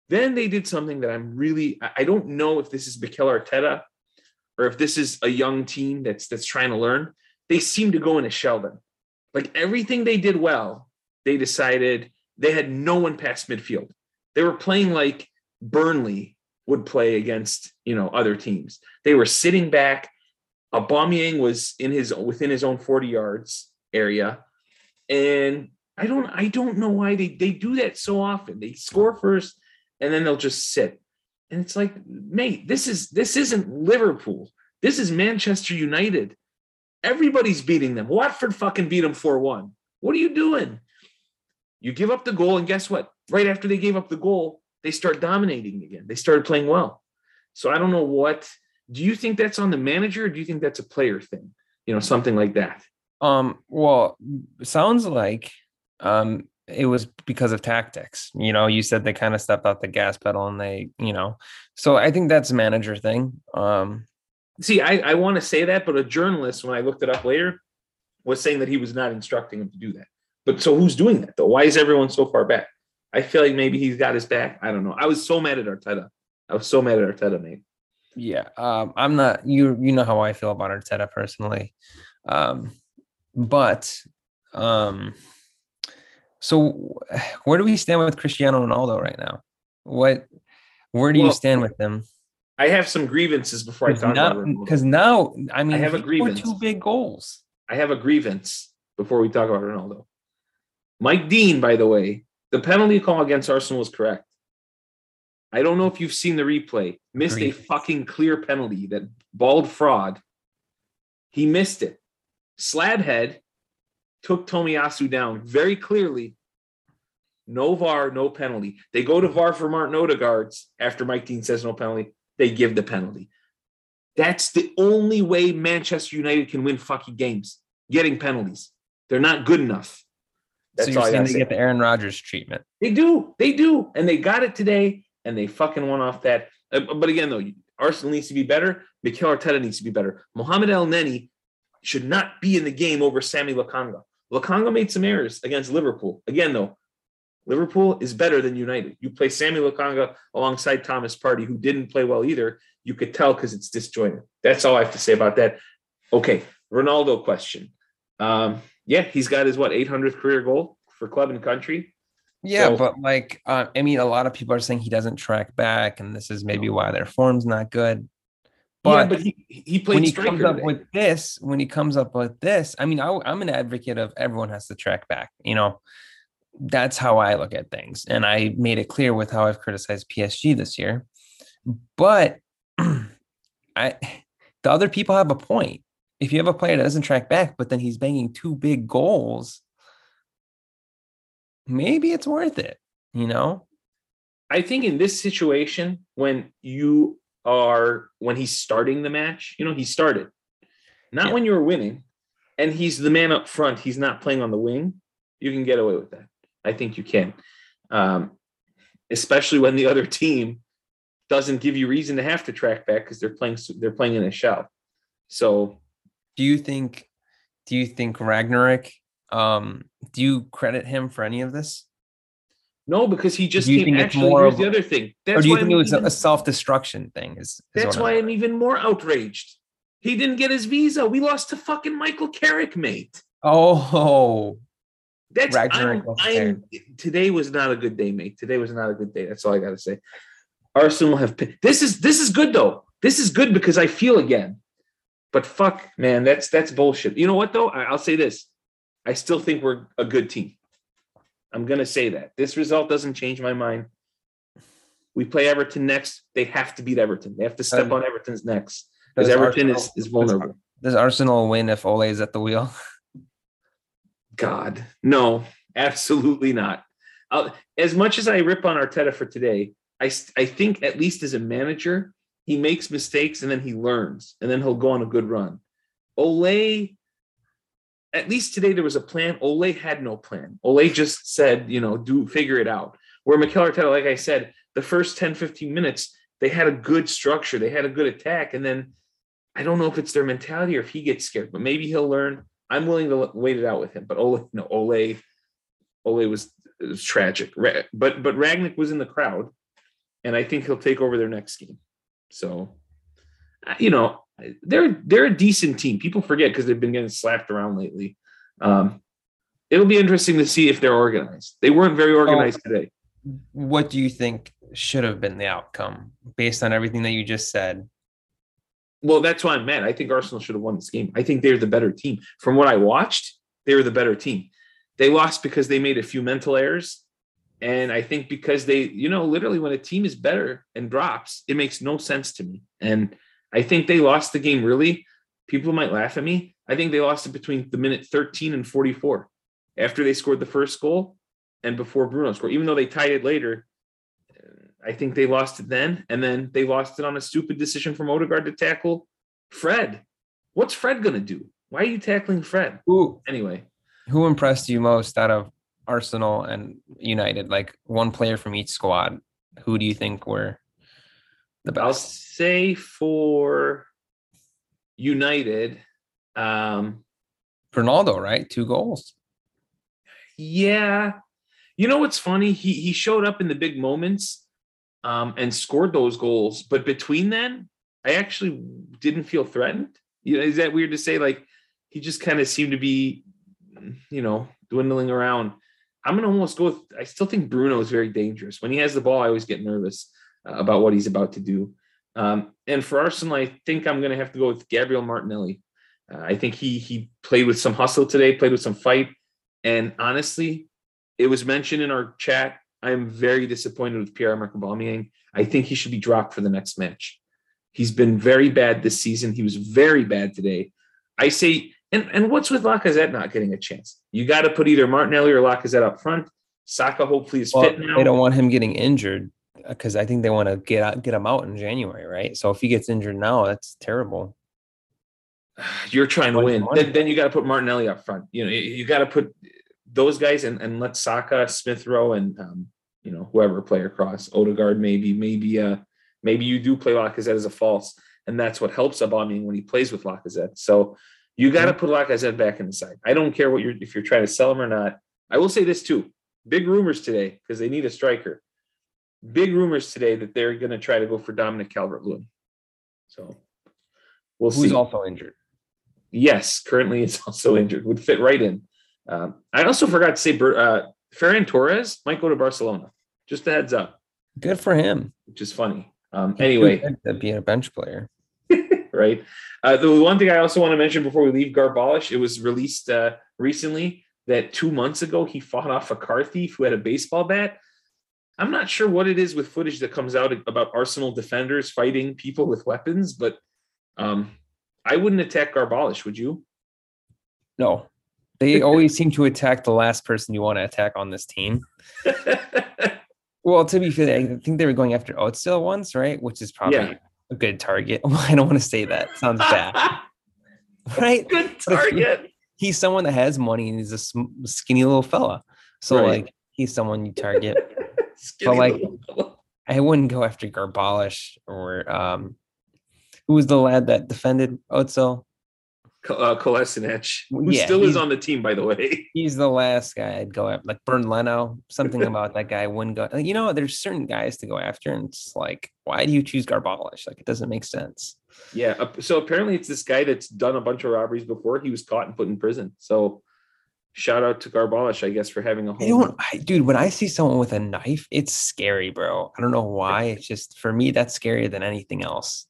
Then they did something that I'm really I don't know if this is Mikel Arteta or if this is a young team that's that's trying to learn they seemed to go into Sheldon. Like everything they did well, they decided they had no one past midfield. They were playing like Burnley would play against, you know, other teams. They were sitting back. Aubameyang was in his within his own 40 yards area. And I don't I don't know why they they do that so often. They score first and then they'll just sit. And it's like, mate, this is this isn't Liverpool. This is Manchester United. Everybody's beating them. Watford fucking beat them 4 1. What are you doing? You give up the goal, and guess what? Right after they gave up the goal, they start dominating again. They started playing well. So I don't know what Do you think that's on the manager or do you think that's a player thing? You know, something like that. Um, well, sounds like um it was because of tactics. You know, you said they kind of stepped out the gas pedal and they, you know, so I think that's a manager thing. Um, See, I, I want to say that, but a journalist, when I looked it up later, was saying that he was not instructing him to do that. But so who's doing that though? Why is everyone so far back? I feel like maybe he's got his back. I don't know. I was so mad at Arteta. I was so mad at Arteta, mate. yeah, um, I'm not you. You know how I feel about Arteta personally, um, but um, so where do we stand with Cristiano Ronaldo right now? What, where do you stand with him? I have some grievances before I talk about Ronaldo. Because now, I mean, I have a grievance. two big goals. I have a grievance before we talk about Ronaldo. Mike Dean, by the way, the penalty call against Arsenal was correct. I don't know if you've seen the replay. Missed a fucking clear penalty that bald fraud. He missed it. Slabhead took Tomiyasu down very clearly. No VAR, no penalty. They go to VAR for Martin Odegaard's after Mike Dean says no penalty. They give the penalty. That's the only way Manchester United can win fucking games, getting penalties. They're not good enough. That's so you're all saying they say. get the Aaron Rodgers treatment. They do. They do. And they got it today and they fucking won off that. Uh, But again, though, Arsenal needs to be better. Mikel Arteta needs to be better. Mohamed Elneny should not be in the game over Sambi Lokonga. Lokonga made some errors against Liverpool. Again, though, Liverpool is better than United. You play Sambi Lokonga alongside Thomas Partey, who didn't play well either. You could tell because it's disjointed. That's all I have to say about that. Okay, Ronaldo question. Um, yeah, he's got his what 800th career goal for club and country. Yeah, So- but like, uh, I mean, a lot of people are saying he doesn't track back, and this is maybe why their form's not good. yeah, But, but he, he played when he comes up with this, when he comes up with this, I mean, I, I'm an advocate of everyone has to track back. You know, that's how I look at things, and I made it clear with how I've criticized PSG this year. But [CLEARS THROAT] I, the other people have a point. If you have a player that doesn't track back, but then he's banging two big goals, maybe it's worth it. You know, I think in this situation, when you are when he's starting the match, you know, he started. Not Yeah. when you're winning, and he's the man up front, he's not playing on the wing, you can get away with that. I think you can. Um, especially when the other team doesn't give you reason to have to track back because they're playing they're playing in a shell. So do you think do you think Ragnarok um do you credit him for any of this no, because he just came. Actually, here's of the other thing. That's or do you think I'm it was a, even- a self-destruction thing is, is That's why I'm- I'm even more outraged. He didn't get his visa. We lost to fucking Michael Carrick, mate. oh That's Ragnarok I'm, I'm, today was not a good day, mate. Today was not a good day. That's all I gotta say. Arsenal have this is this is good though. This is good because I feel again. But fuck, man, that's that's bullshit. You know what though? I, I'll say this. I still think we're a good team. I'm gonna say that. This result doesn't change my mind. We play Everton next. They have to beat Everton. They have to step Um, on Everton's necks because Everton is, Arsenal- is vulnerable. does Arsenal win if Ole is at the wheel [LAUGHS] God, no, absolutely not. Uh, as much as I rip on Arteta for today, I, I think at least as a manager, he makes mistakes and then he learns and then he'll go on a good run. Ole, at least today there was a plan. Ole had no plan. Ole just said, you know, do figure it out. Where Mikel Arteta, like I said, the first 10, 15 minutes, they had a good structure, they had a good attack, and then I don't know if it's their mentality or if he gets scared, but maybe he'll learn. I'm willing to wait it out with him. But Ole, no, Ole, Ole was, was tragic. But but Rangnick was in the crowd, and I think he'll take over their next game. So, you know, they're they're a decent team. People forget because they've been getting slapped around lately. Um, it'll be interesting to see if they're organized. They weren't very organized today. what do you think should have been the outcome based on everything that you just said Well, that's why I'm mad. I think Arsenal should have won this game. I think they're the better team. From what I watched, they were the better team. They lost because they made a few mental errors. And I think because they, you know, literally when a team is better and drops, it makes no sense to me. And I think they lost the game really. People might laugh at me. I think they lost it between the minute 13 and 44 after they scored the first goal and before Bruno scored. Even though they tied it later, I think they lost it then, and then they lost it on a stupid decision from Odegaard to tackle Fred. What's Fred gonna do? Why are you tackling Fred? Who Anyway, who impressed you most out of Arsenal and United? Like one player from each squad. Who do you think were the best? I'll say for United, um, Ronaldo, right? Two goals. yeah. You know what's funny? He he showed up in the big moments um, and scored those goals, but between then, I actually didn't feel threatened. You know, is that weird to say? Like he just kind of seemed to be, you know, dwindling around. I'm gonna almost go with. I still think Bruno is very dangerous. When he has the ball, I always get nervous uh, about what he's about to do. Um, and for Arsenal, I think I'm gonna have to go with Gabriel Martinelli. Uh, I think he he played with some hustle today, played with some fight, and honestly, it was mentioned in our chat. I am very disappointed with Pierre Emerick Aubameyang. I think he should be dropped for the next match. He's been very bad this season. He was very bad today. I say, and, and what's with Lacazette not getting a chance? You got to put either Martinelli or Lacazette up front. Saka hopefully is Well, fit now. they don't want him getting injured because I think they want to get out, get him out in January, right? So if he gets injured now, that's terrible. You're trying to win. Then, then you got to put Martinelli up front. You know, you, you got to put those guys and, and let Saka, Smith Rowe, and um, you know whoever play across. Odegaard, maybe, maybe, uh, maybe you do play Lacazette as a false, and that's what helps Aubameyang when he plays with Lacazette. So you got to put Lacazette back in the side. I don't care what you're if you're trying to sell him or not. I will say this too: big rumors today because they need a striker. Big rumors today that they're going to try to go for Dominic Calvert-Lewin. So we'll Who's see. also injured? Yes, currently is [LAUGHS] also injured. Would fit right in. Um, I also forgot to say, uh, Ferran Torres might go to Barcelona. Just a heads up, Good for him. which is funny. Um, anyway, being a bench player. [LAUGHS] right. Uh, the one thing I also want to mention before we leave Garbolish, it was released uh, recently that two months ago he fought off a car thief who had a baseball bat. I'm not sure what it is with footage that comes out about Arsenal defenders fighting people with weapons, but um, I wouldn't attack Garbolish, would you? No, they always seem to attack the last person you want to attack on this team. [LAUGHS] Well, to be fair, I think they were going after Özil once, right? Which is probably Yeah. a good target. [LAUGHS] I don't want to say that. Sounds bad, [LAUGHS] right? Good But target. He's someone that has money and he's a sm- skinny little fella. So Right. like he's someone you target. Skinny like- I wouldn't go after Garbolish or um who was the lad that defended Otso? Uh, Kolasinac, who Yeah, still is on the team, by the way. [LAUGHS] He's the last guy I'd go after. Like Bernd Leno, something [LAUGHS] about that guy wouldn't go. You know, there's certain guys to go after, and it's like, why do you choose Garbolish? Like it doesn't make sense. Yeah. So apparently, it's this guy that's done a bunch of robberies before. He was caught and put in prison. So shout out to Garbolish, I guess, for having a home. I, dude. When I see someone with a knife, it's scary, bro. I don't know why. It's just for me, that's scarier than anything else.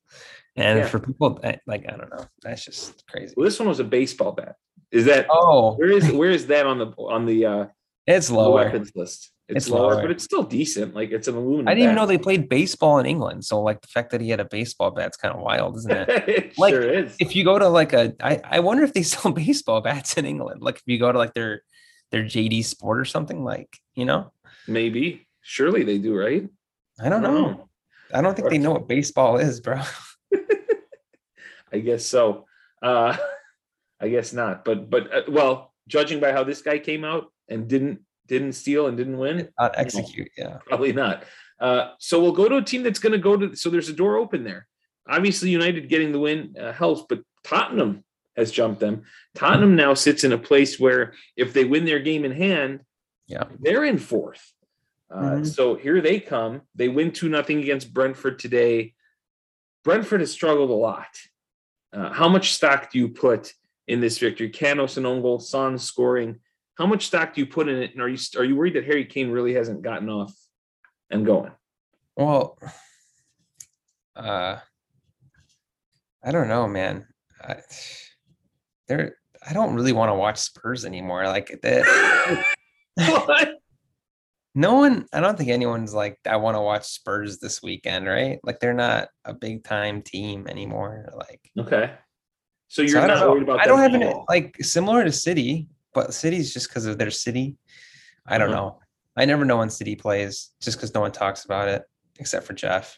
And Yeah. for people, that, like I don't know, that's just crazy. Well, this one was a baseball bat. Is that Oh, where is where is that on the on the uh it's the lower. weapons list? It's, It's lower, lower. but it's still decent. Like it's an aluminum. I didn't even know they played baseball in England. So like the fact that he had a baseball bat's kind of wild, isn't it? [LAUGHS] it Like, sure is. if you go to like a, I, I wonder if they [LAUGHS] sell baseball bats in England. Like if you go to like their their JD Sport or something, like you know, Maybe. Surely they do, right? I don't know. I don't think they know what baseball is, bro. [LAUGHS] I guess so. Uh, [LAUGHS] I guess not. But but uh, well, judging by how this guy came out and didn't didn't steal and didn't win, Not execute, yeah. probably not. Uh, so we'll go to a team that's going to go to. So there's a door open there. Obviously, United getting the win uh, helps, but Tottenham has jumped them. Tottenham now sits in a place where if they win their game in hand, Yeah. they're in fourth. Uh, Mhm. So here they come. They win two nothing against Brentford today. Brentford has struggled a lot. Uh, how much stock do you put in this victory? Canos and own goal, Son scoring. How much stock do you put in it? And are you are you worried that Harry Kane really hasn't gotten off and going? Well, uh, I don't know, man. I, they're I don't really want to watch Spurs anymore. Like that. [LAUGHS] what? No one. I don't think anyone's like I want to watch Spurs this weekend, right? Like they're not a big time team anymore. Like Okay. So so you're I don't worried about I don't have any like similar to City, but City's just because of their city. I don't Uh-huh. know. I never know when City plays just because no one talks about it. except for Jeff.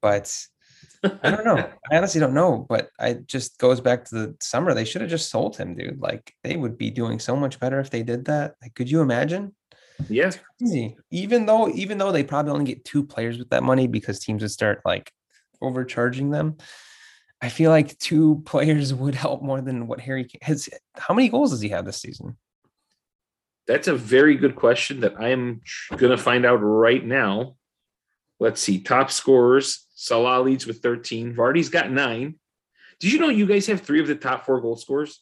But I don't know. [LAUGHS] I honestly don't know. But I just goes back to the summer. They should have just sold him, dude. Like they would be doing so much better if they did that. Like, could you imagine? Yeah. Easy. Even though, even though they probably only get two players with that money because teams would start like overcharging them. I feel like two [LAUGHS] players would help more than what Harry has. How many goals does he have this season? That's a very good question that I am going to find out right now. Let's see. Top scorers. Salah leads with 13. Vardy's got nine. Did you know you guys have three of the top four goal scorers?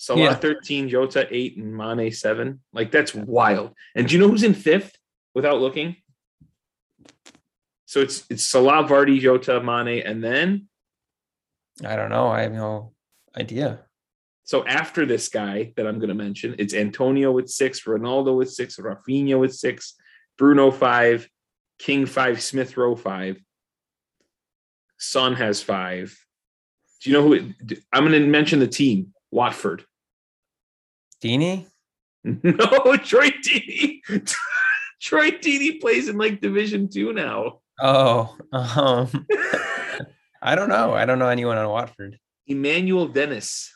Salah Yeah. 13, Jota 8, and Mane 7. Like that's wild. And do you know who's in fifth without looking? So it's it's Salah, Vardy, Jota, Mane, and then I don't know. I have no idea. So after this guy that I'm going to mention, it's Antonio with six, Ronaldo with six, Rafinha with six, Bruno five, King five, Smith Rowe five, Son has five. Do you know who? It, I'm going to mention the team: Watford. Dini? [LAUGHS] No, Troy Deeney. [LAUGHS] Troy Deeney plays in like Division Two now. Oh, um, I don't know. I don't know anyone on Watford. Emmanuel Dennis.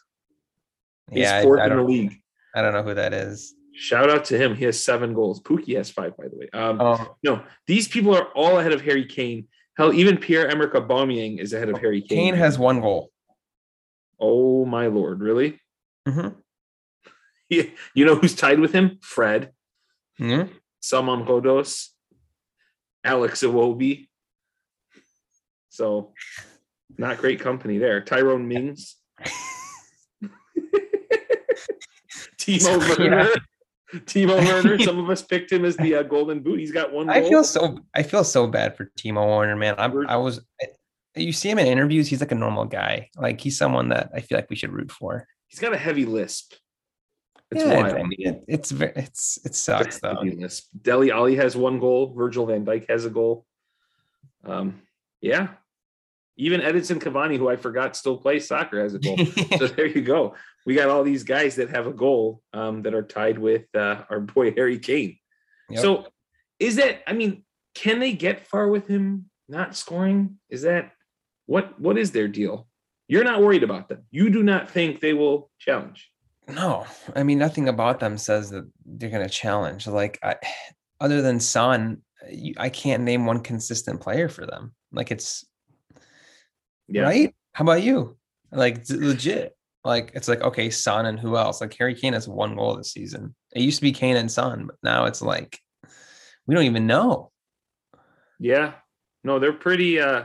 He's Yeah, fourth I in the league. I don't know who that is. Shout out to him. He has seven goals. Pukki has five, by the way. Um, Oh, No, these people are all ahead of Harry Kane. Hell, even Pierre Emerick Aubameyang is ahead of Harry Kane. Kane has one goal. Oh my lord, really? Mhm. [LAUGHS] You know who's tied with him? Fred, Mhm. Salomón Rondón, Alex Iwobi. So, not great company there. Tyrone Mings, [LAUGHS] Timo Yeah. Timo Werner. Some of us picked him as the uh, golden boot. He's got one. I feel so. I feel so bad for Timo Werner, man. We're- I was. You see him in interviews. He's like a normal guy. Like he's someone that I feel like we should root for. He's got a heavy lisp. It's yeah, wild. I mean, it, it's very. It's it sucks though. Heavy lisp. Dele Alli has one goal. Virgil van Dijk has a goal. Um, yeah. Even Edinson Cavani, who I forgot still plays soccer, has a goal. [LAUGHS] so there you go. We got all these guys that have a goal um, that are tied with uh, our boy [LAUGHS] Harry Kane. Yep. So is that? I mean, can they get far with him not scoring? Is that what? What is their deal? You're not worried about them. You do not think they will challenge. No, I mean nothing about them says that they're going to challenge. Like, I, other than Son, I can't name one consistent player for them. Like, it's Yeah. right. How about you? Like, legit. Like, it's like okay, Son and who else? Like Harry Kane has one goal this season. It used to be Kane and Son, but now it's like we don't even know. Yeah. No, they're pretty uh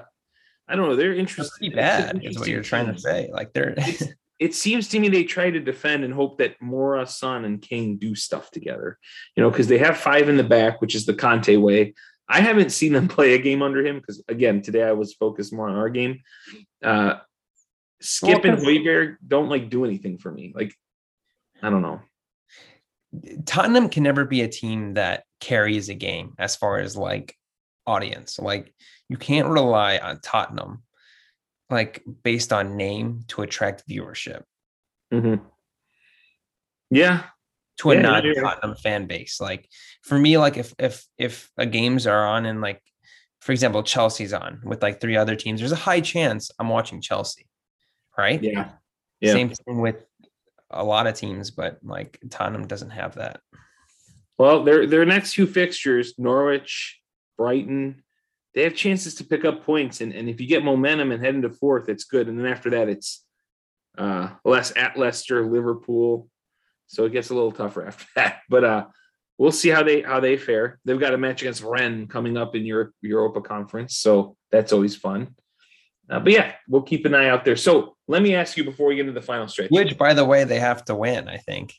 I don't know, they're interesting. bad. Is what you're trying to say. Like they're [LAUGHS] It seems to me they try to defend and hope that Moura, Son, and Kane do stuff together. You know, because they have five in the back, which is the Conte way. I haven't seen them [LAUGHS] play a game under him because again, today I was focused more on our game. Uh Skipp Well, and Højbjerg don't like do anything for me. Like, I don't know. Tottenham can never be a team that carries a game as far as like audience. Like you can't rely on Tottenham like based on name to attract viewership Mhm. Yeah, to a Yeah, non. Tottenham fan base. Like for me, like if if if a games are on and like for example, Chelsea's on with like three other teams, there's a high chance I'm watching Chelsea. Right? yeah, yeah. Same thing with a lot of teams, but like Tottenham doesn't have that. Well, their their next few fixtures, Norwich, Brighton, they have chances to pick up points. And, and if you get momentum and head into fourth, it's good. And then after that, it's uh less at Leicester, Liverpool. So it gets a little tougher [LAUGHS] after that. But uh we'll see how they how they fare. They've got a match against Rennes coming up in Europe Europa Conference. So that's always fun. Uh, but yeah, we'll keep an eye out there. So let me ask you before we get into the final stretch. Which, by the way, they have to win, I think,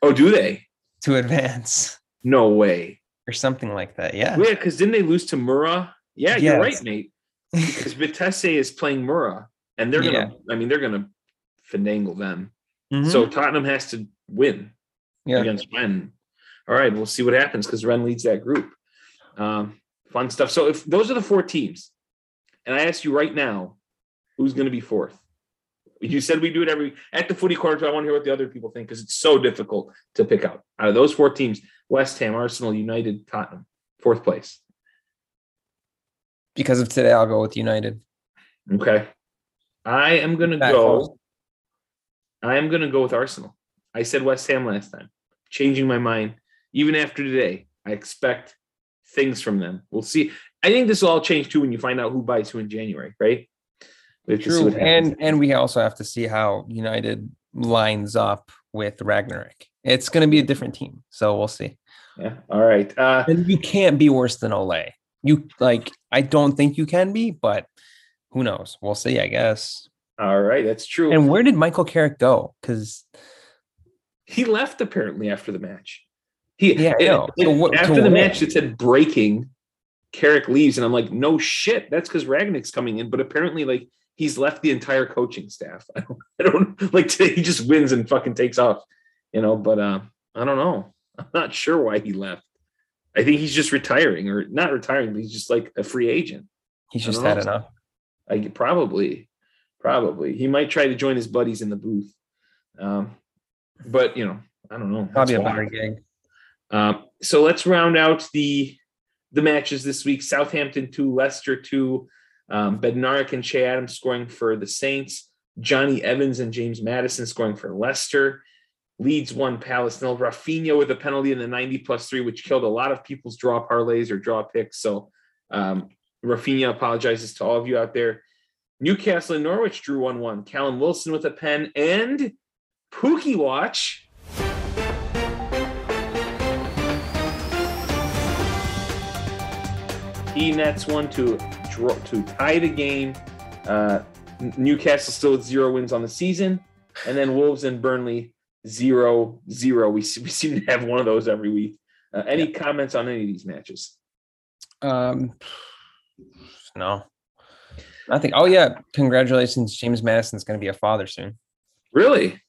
oh, do they? to advance No way. or something like that. Yeah. Yeah, because didn't they lose to Mura? Yeah, you're right, Yes. mate. [LAUGHS] Because Vitesse is playing Mura, and they're gonna. I mean, they're gonna finagle them. Mhm. So Tottenham has to win yeah. against Rennes. All right, we'll see what happens because Rennes leads that group. Um, fun stuff. So if those are the four teams, and I ask you right now, who's going to be fourth? You said we do it every at the footy corner. so I want to hear what the other people think because it's so difficult to pick out. Out of those four teams, West Ham, Arsenal, United, Tottenham, fourth place. Because of today, I'll go with United. Okay. I am gonna go. close. I am gonna go with Arsenal. I said West Ham last time. Changing my mind. Even after today, I expect things from them. We'll see. I think this will all change too when you find out who buys who in January, right? We have to see True, and and we also have to see how United lines up with Ragnarok. It's going to be a different team, so we'll see. yeah. All right. Uh, And you can't be worse than Ole. You like, I don't think you can be, but who knows? We'll see, I guess. all right. That's true. And where did Michael Carrick go? Because he left apparently after the match. He Yeah, it- So what- after the what? match it said breaking. Carrick leaves, and I'm like, no shit. That's because Rangnick's coming in. But apparently, like he's left the entire coaching staff. [LAUGHS] I don't, I don't like today. [LAUGHS] He just wins and fucking takes off, you know. But uh, I don't know. I'm not sure why he left. I think he's just retiring, or not retiring, but he's just like a free agent. he's just had enough. I probably, probably he might try to join his buddies in the booth. Um, but you know, I don't know. Probably a better gig. Um, so let's round out the the matches this week. Southampton two, Leicester two, um, Bednarek and Che Adams scoring for the Saints. Jonny Evans and James Maddison scoring for Leicester. Leeds one, Palace nil. Rafinha with a penalty in the 90 plus three, which killed a lot of people's draw parlays or draw picks. So um, Rafinha apologizes to all of you out there. Newcastle and Norwich drew 1 1. Callum Wilson with a pen and Pukki Watch. He nets one to draw to tie the game. Uh, Newcastle still with zero wins on the season, and then Wolves and Burnley zero zero. We [LAUGHS] we seem to have one of those every week. Uh, any comments on any of these matches? Um, no, nothing. Oh yeah, congratulations, James Maddison's going to be a father soon. Really?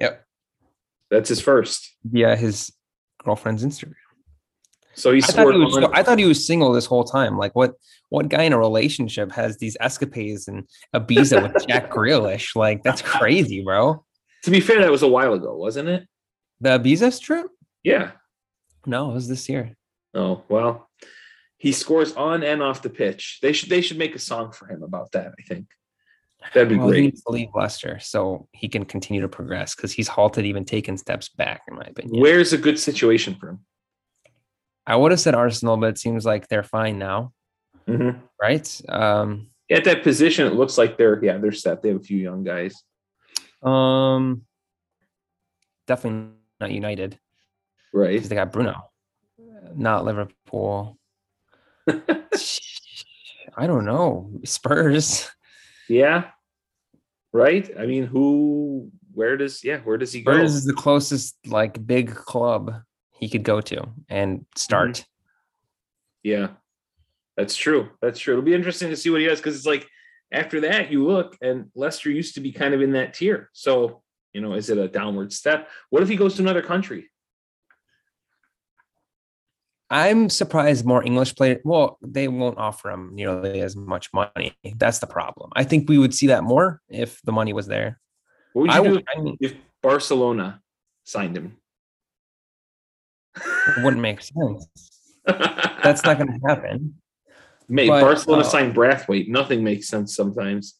Yep. That's his first. via his girlfriend's Instagram. So he I thought he, was, I thought he was single this whole time. Like what? What guy in a relationship has these escapades and Ibiza with [LAUGHS] Jack Grealish? Like that's crazy, bro. To be fair, that was a while ago, wasn't it? The Ibiza trip? Yeah. No, it was this year. Oh well, he scores on and off the pitch. They should they should make a song for him about that. I think that'd be Well, he great. needs to leave Leicester so he can continue to progress because he's halted, even taken steps back, in my opinion. Where's a good situation for him? I would have said Arsenal, but it seems like they're fine now, Mhm. right? Um, At that position, it looks like they're yeah they're set. They have a few young guys. Um, definitely not United Right. because they got Bruno, not Liverpool. [LAUGHS] I don't know. Spurs. Yeah. Right. I mean, who? Where does? Yeah. Where does he go? Spurs is the closest like big club he could go to and start. Yeah, that's true. That's true. It'll be interesting to see what he does because it's like after that you look and Leicester used to be kind of in that tier. So you know, is it a downward step? What if he goes to another country? I'm surprised more English players. Well, they won't offer him nearly as much money. That's the problem. I think we would see that more if the money was there. What would you I, do I mean, if Barcelona signed him? it wouldn't make sense. [LAUGHS] That's not going to happen. Mate, but, Barcelona uh, signed Braithwaite. Nothing makes sense sometimes.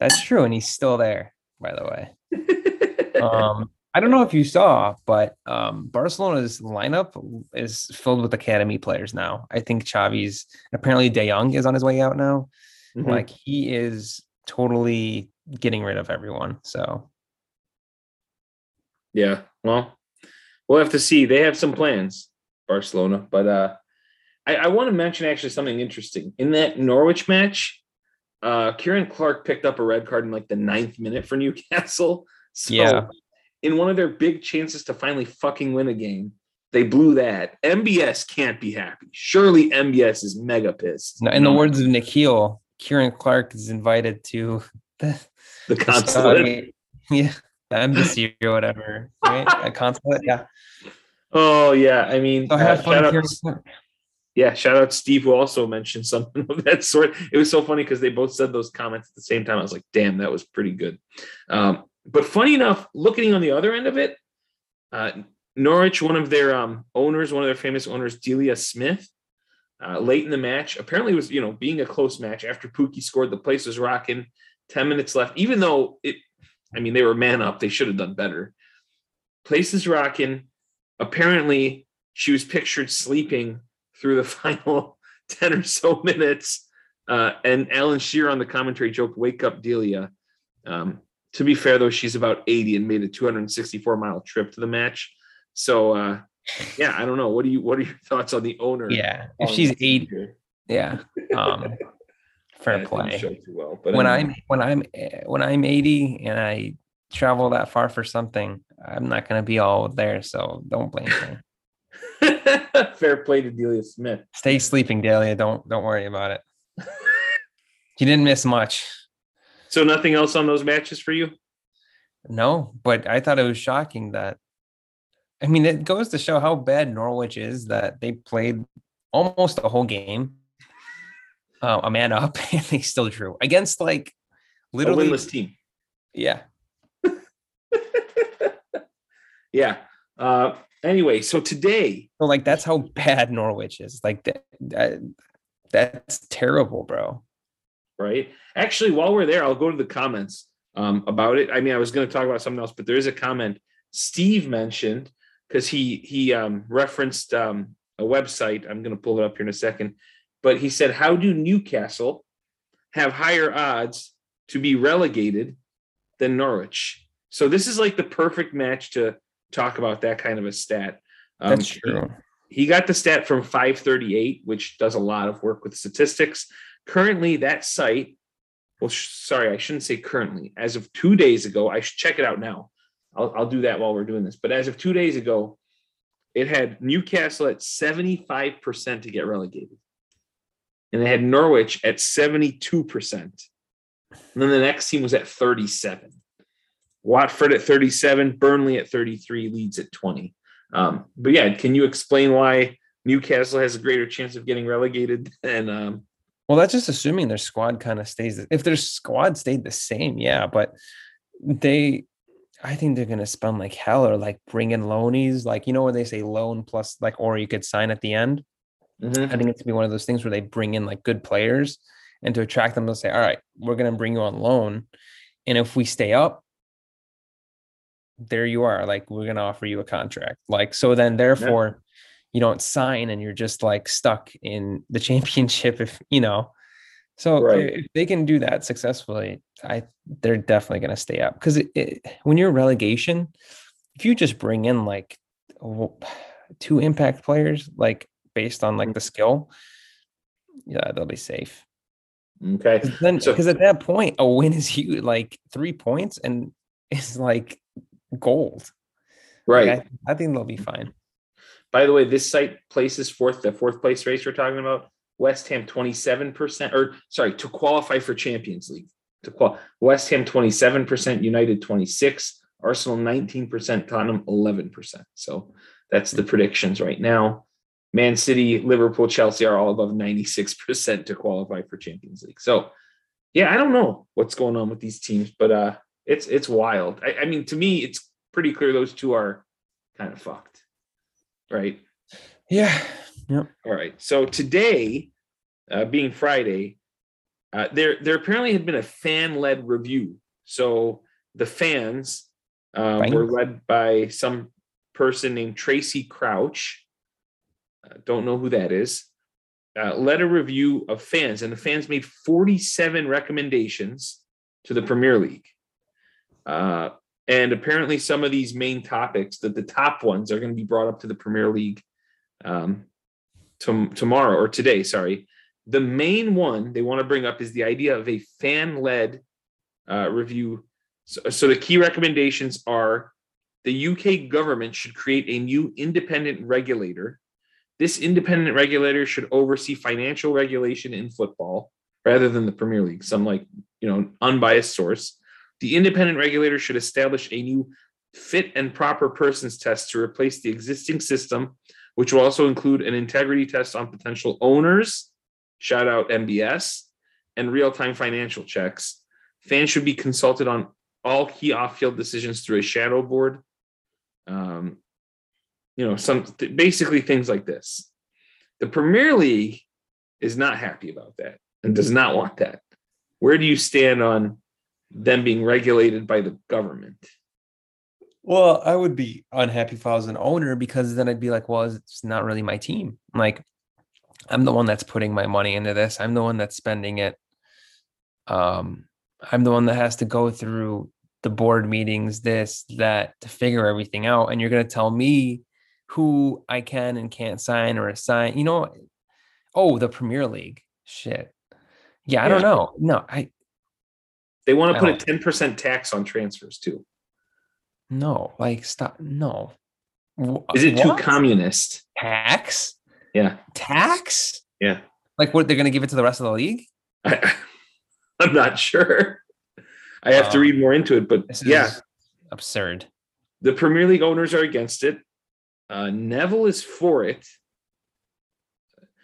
That's true, and he's still there. By the way, [LAUGHS] um, I don't know if you saw, but um, Barcelona's lineup is filled with academy players now. I think Xavi's apparently De Jong is on his way out now. Mhm. Like he is totally getting rid of everyone. So Yeah. Well, we'll have to see. They have some plans, Barcelona. But uh I, I want to mention actually something interesting. In that Norwich match, uh Ciaran Clark picked up a red card in like the ninth minute for Newcastle. [LAUGHS] So Yeah. in one of their big chances to finally fucking win a game, they blew that. MBS can't be happy. Surely MBS is mega pissed. in the words of Nikhil, Ciaran Clark is invited to [LAUGHS] the, the the consulate. Saudi- yeah, the embassy or whatever, right? A consulate, yeah. [LAUGHS] Oh yeah. I mean So uh, have shout fun, Ciaran Clark. Yeah, shout out Steve who also mentioned something [LAUGHS] of that sort. It was so funny because they both said those comments at the same time. I was like, damn, that was pretty good. Um, but funny enough, looking on the other end of it, uh, Norwich, one of their um, owners, one of their famous owners, Delia Smith, uh, late in the match. Apparently, was you know being a close match after Pukki scored. The place was rocking. Ten minutes left. Even though it, I mean, they were man up. They should have done better. Place is rocking. Apparently, she was pictured sleeping through the [LAUGHS] final ten or so minutes. Uh, and Alan Shearer on the commentary joked, "Wake up, Delia." Um, to be fair, though, she's about 80 and made a 264 mile trip to the match. So, uh, yeah, I don't know. What do you? What are your thoughts on the owner? Yeah, if she's 80, yeah, um, [LAUGHS] fair Yeah, play. show too well, but when anyway. I'm when I'm when I'm 80 and I travel that far for something, I'm not gonna be all there. So don't blame me. [LAUGHS] fair play to Delia Smith. Stay sleeping, Delia. Don't don't worry about it. You didn't miss much. So nothing else on those matches for you? No, but I thought it was shocking that. I mean, it goes to show how bad Norwich is that they played almost the whole game, uh, a man up, [LAUGHS] and they still drew against like A literally. winless team. Yeah, [LAUGHS] Yeah. Uh, anyway, so today, so like that's how bad Norwich is. Like that, that that's terrible, bro. right? Actually, while we're there, I'll go to the comments um, about it. I mean, I was going to talk about something else, but there is a comment Steve mentioned because he he um, referenced um, a website. I'm going to pull it up here in a second, but he said, "How do Newcastle have higher odds to be relegated than Norwich?" So this is like the perfect match to talk about that kind of a stat. Um, That's true. he got the stat from 538, which does a lot of work with statistics. Currently, that site, well, sh- sorry, I shouldn't say currently. As of two days ago, I should check it out now. I'll, I'll do that while we're doing this. But as of two days ago, it had Newcastle at 75% to get relegated. And they had Norwich at 72%. And then the next team was at 37. Watford at 37, Burnley at 33, Leeds at 20. Um, but yeah, can you explain why Newcastle has a greater chance of getting relegated than um, Well, that's just assuming their squad kind of stays. If their squad stayed the same, yeah, but they, I think they're gonna spend like hell or like bring in loanies, like you know when they say loan plus like or you could sign at the end. I think it's gonna be one of those things where they bring in like good players and to attract them, they'll say, "All right, we're gonna bring you on loan, and if we stay up, there you are. Like we're gonna offer you a contract. Like so, then therefore." You don't sign and you're just like stuck in the [LAUGHS] championship if you know so Right. if they can do that successfully, I they're definitely going to stay up because when you're relegation, if you just bring in like two impact players, like based on like mm-hmm. the skill, yeah, they'll be safe. okay. 'Cause Then So- because at that point, a win is huge, like three points, and [LAUGHS] it's like gold. Like, Right. I, I think they'll be fine. By the way, this site places fourth, the fourth place race we're talking about. West Ham 27%, or sorry, to qualify for Champions League. To qual West Ham 27%, United 26, Arsenal 19%, Tottenham 11%. So that's the predictions right now. Man City, Liverpool, Chelsea are all above 96% to qualify for Champions League. So yeah, I don't know what's going on with these teams, but uh it's it's wild. I, I mean, to me, it's pretty clear those two are kind of fucked. Right. Yeah. Yep. All right. So today, uh, being Friday, uh, there there apparently had been a fan led review. So the fans um, Right. were led by some person named Tracey Crouch. Uh, don't know who that is. Uh, led a review of fans, and the fans made 47 recommendations to the Premier League. Uh, and apparently, some of these main topics, that the top ones, are going to be brought up to the Premier League um, tom- tomorrow or today. Sorry. The main one they want to bring up is the idea of a fan led uh, review. So, so the key recommendations are the UK government should create a new independent regulator. This independent regulator should oversee financial regulation in football rather than the Premier League, some like, you know, unbiased source. The independent regulator should establish a new fit and proper persons test to replace the existing system which will also include an integrity test on potential owners, shout out MBS, and real time financial checks. Fans should be consulted on all key off field decisions through a shadow board. Um, you know, some basically things like this. The Premier League is not happy about that and does not want that. Where do you stand on them being regulated by the government? Well, I would be unhappy if I was an owner because then I'd be like, well, it's not really my team. Like, I'm the one that's putting my money into this. I'm the one that's spending it. Um, I'm the one that has to go through the board meetings, this, that, to figure everything out. And you're going to tell me who I can and can't sign or assign. You know, oh, the Premier League. Shit. Yeah, I yeah. don't know. No, I. They want to put a 10% tax on transfers too. No, like stop. No. Is it what? too communist? Tax? Yeah. Tax? Yeah. Like what? They're going to give it to the rest of the league? [LAUGHS] I, am not sure. I have um, to read more into it, but yeah, absurd. The Premier League owners are against it. Uh, Neville is for it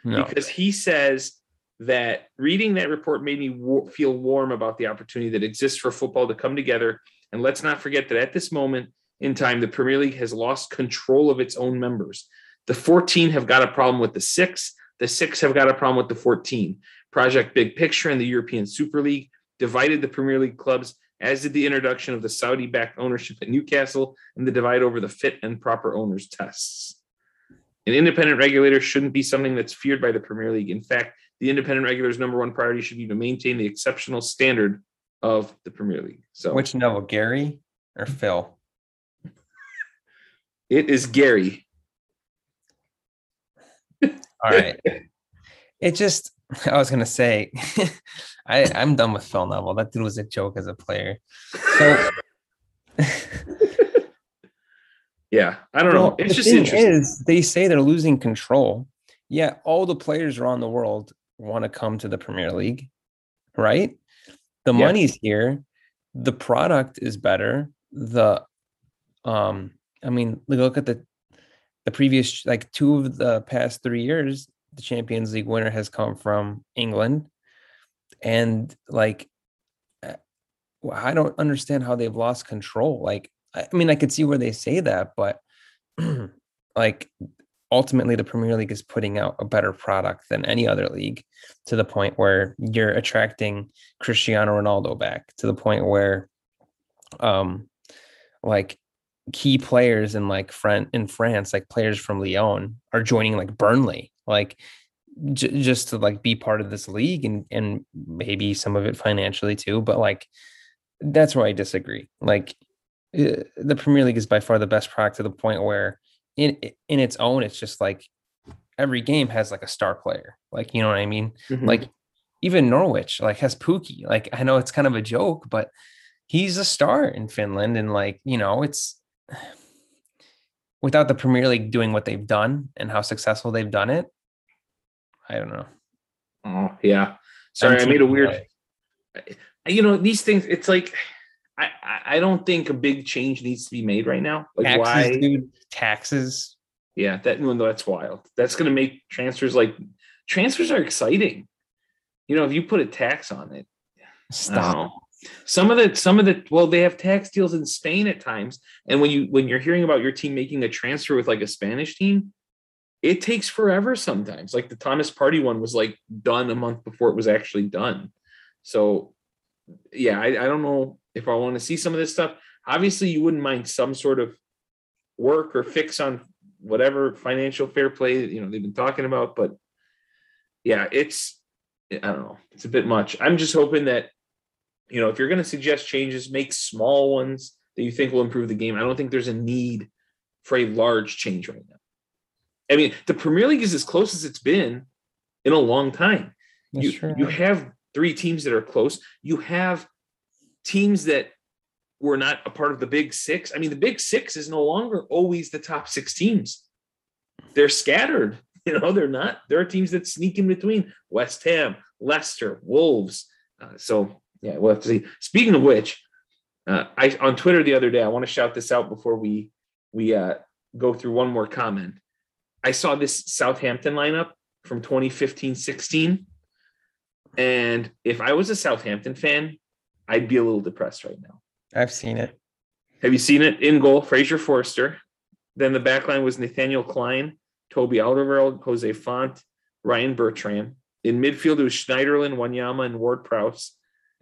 no. because he says that reading that report made me feel warm about the opportunity that exists for football to come together. And let's not forget that at this moment in time, the Premier League has lost control of its own members. The 14 have got a problem with the six. The six have got a problem with the 14. Project Big Picture and the European Super League divided the Premier League clubs, as did the introduction of the Saudi backed ownership at Newcastle and the divide over the fit and proper owners tests. An independent regulator shouldn't be something that's feared by the Premier League. In fact, the independent regulars' number one priority should be to maintain the exceptional standard of the Premier League. So, which Neville, Gary or Phil? It is Gary. All right. It just, I was gonna say, [LAUGHS] I I'm done with Phil Neville. That dude was a joke as a player. So. [LAUGHS] yeah, I don't well, know. It's just interesting. Is, they say they're losing control. Yeah, all the players around the world want to come to the Premier League, right? The yeah. money's here, the product is better. The um, I mean, look at the the previous like two of the past three years, the Champions League winner has come from England, and like I don't understand how they've lost control. Like, I mean, I could see where they say that, but [CLEARS THROAT] like ultimately the Premier League is putting out a better product than any other league to the point where you're attracting Cristiano Ronaldo back to the point where um like key players in like front in France like players from Lyon are joining like Burnley. Like j- just to like be part of this league and and maybe some of it financially too but like that's where I disagree. Like uh, the Premier League is by far the best product to the point where in in its own, it's just like every game has like a star player. Like, you know what I mean? Mm-hmm. Like even Norwich like has Pukki. Like I know it's kind of a joke, but he's a star in Finland. And like, you know, it's [SIGHS] without the Premier League doing what they've done and how successful they've done it. I don't know. Oh yeah. Sorry, I made a weird. You know these things. It's like I, I don't think a big change needs to be made right now. Like taxes, why dude, taxes? Yeah, that no, that's wild. That's gonna make transfers like transfers are exciting. You know, if you put a tax on it, stop. Some of the some of the well, they have tax deals in Spain at times. And when you when you're hearing about your team making a transfer with like a Spanish team, it takes forever sometimes. Like the Thomas Partey one was like done a month before it was actually done. So yeah, I, I don't know if I want to see some of this stuff. Obviously, you wouldn't mind some sort of work or fix on whatever financial fair play you know they've been talking about, but yeah, it's I don't know, it's a bit much. I'm just hoping that you know if you're going to suggest changes, make small ones that you think will improve the game. I don't think there's a need for a large change right now. I mean, the Premier League is as close as it's been in a long time. you, you have three teams that are close. You have teams that were not a part of the big six. I mean, the big six is no longer always the top six teams. They're scattered. [LAUGHS] You know, they're not. There are teams that sneak in between West Ham, Leicester, Wolves. Uh, so, yeah, we'll have to see. Speaking of which, uh, I on Twitter the other day, I want to shout this out before we we uh, go through one more comment. I saw this Southampton lineup from 2015 16. And if I was a Southampton fan, I'd be a little depressed right now. I've seen it. Have you seen it in goal? Fraser Forster. Then the back line was Nathaniel Clyne, Toby Alderweireld, Jose Fonte, Ryan Bertrand. in midfield, it was Schneiderlin, Wanyama, and Ward Prowse.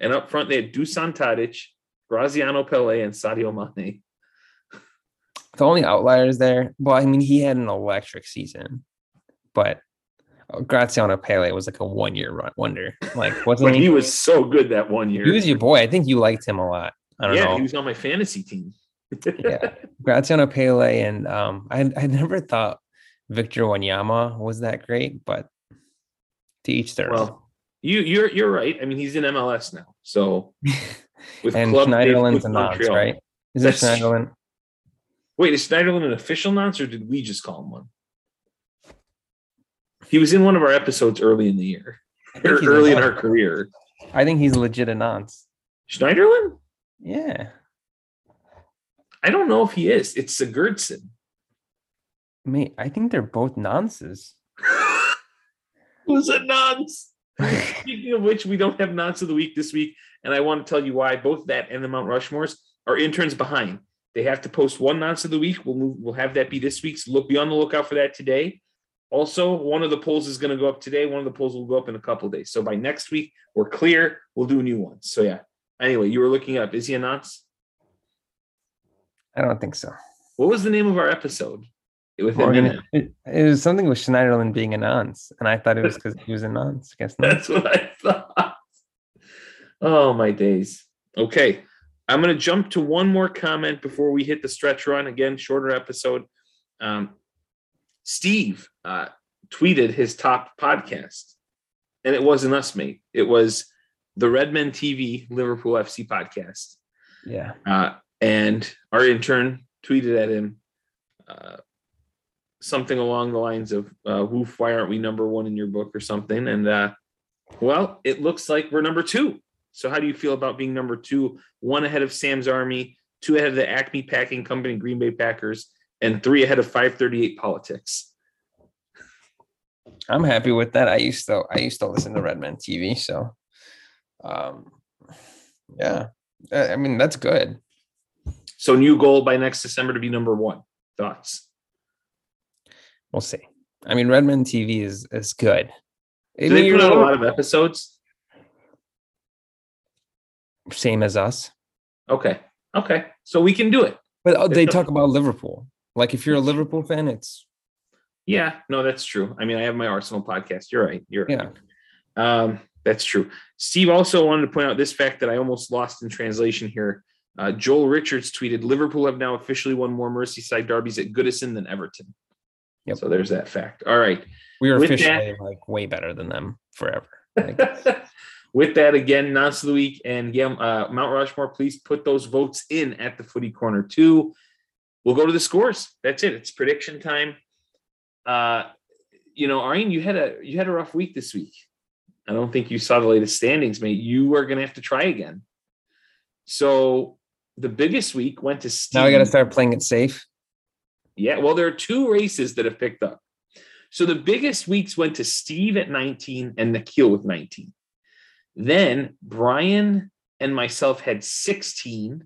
And up front, they had Dusan Tadic, Graziano Pellè, and Sadio Mane. The only outliers there, well, I mean, he had an electric season, but Graziano Pellè was like a one year wonder. Like, wasn't But he? he was so good that one year. He was your boy. I think you liked him a lot. I don't yeah, know. he was on my fantasy team. yeah, Graziano Pellè, and um, I I never thought Victor Wanyama was that great, but to each their own. Well, you you're you're right. I mean, he's in MLS now. So [LAUGHS] with and club Schneiderlin's a nonce, right? Is it That's- Schneiderlin? Wait, is Schneiderlin an official nonce or did we just call him one? He was in one of our episodes early in the year, or early in our career. I think he's legit a nonce. Schneiderlin? Yeah, I don't know if he is. It's Sigurdsson. mate. I think they're both nonces. [LAUGHS] Who's a nonce? [LAUGHS] Speaking of which, we don't have nonce of the week this week, and I want to tell you why. Both that and the Mount Rushmores are interns behind. They have to post one nonce of the week. We'll move, we'll have that be this week's. Look, be on the lookout for that today. Also, one of the polls is going to go up today. One of the polls will go up in a couple days. So by next week, we're clear. We'll do a new one. So yeah. Anyway, you were looking up. Is he a nonce? I don't think so. What was the name of our episode? With him it? it, it was something with Schneiderlin being a nonce, and I thought it was because he was a nonce. I guess [LAUGHS] not. That's what I thought. Oh my days. Okay. I'm going to jump to one more comment before we hit the stretch run. Again, shorter episode. Um, Steve uh, tweeted his top podcast, and it wasn't us, mate. It was the Redmen TV Liverpool FC podcast. Yeah, Uh, and our intern tweeted at him uh, something along the lines of, uh, Woof, why aren't we number one in your book or something? And uh, well, it looks like we're number two. So, how do you feel about being number two? One ahead of Sam's Army, two ahead of the Acme Packing Company, Green Bay Packers, and three ahead of 538 Politics. I'm happy with that. I used to I used to listen to Redmen TV, so um, yeah, I mean that's good. So, new goal by next December to be number one. Thoughts? We'll see. I mean, Redmen TV is is good. Do they put out a lot of episodes? same as us, Okay. Okay. So, we can do it. but uh, they talk about Liverpool. Like if you're a Liverpool fan, it's Yeah, no, that's true. I mean, I have my Arsenal podcast. You're right. You're right. yeah. Um, that's true. Steve also wanted to point out this fact that I almost lost in translation here. Uh, Joel Richards tweeted Liverpool have now officially won more Merseyside derbies at Goodison than Everton. Yep. So there's that fact. All right. we are With that- officially like way better than them forever. [LAUGHS] With that, again, nonce of the week and yeah, uh, Mount Rushmore, please put those votes in at the footy corner too. We'll go to the scores. That's it. It's prediction time. Uh, you know, Arjen, you had a you had a rough week this week. I don't think you saw the latest standings, mate. You are gonna have to try again. So the biggest week went to Steve. now we got to start playing it safe. Yeah, well, there are two races that have picked up. So the biggest weeks went to Steve at 19 and Nikhil with 19. Then Brian and myself had 16.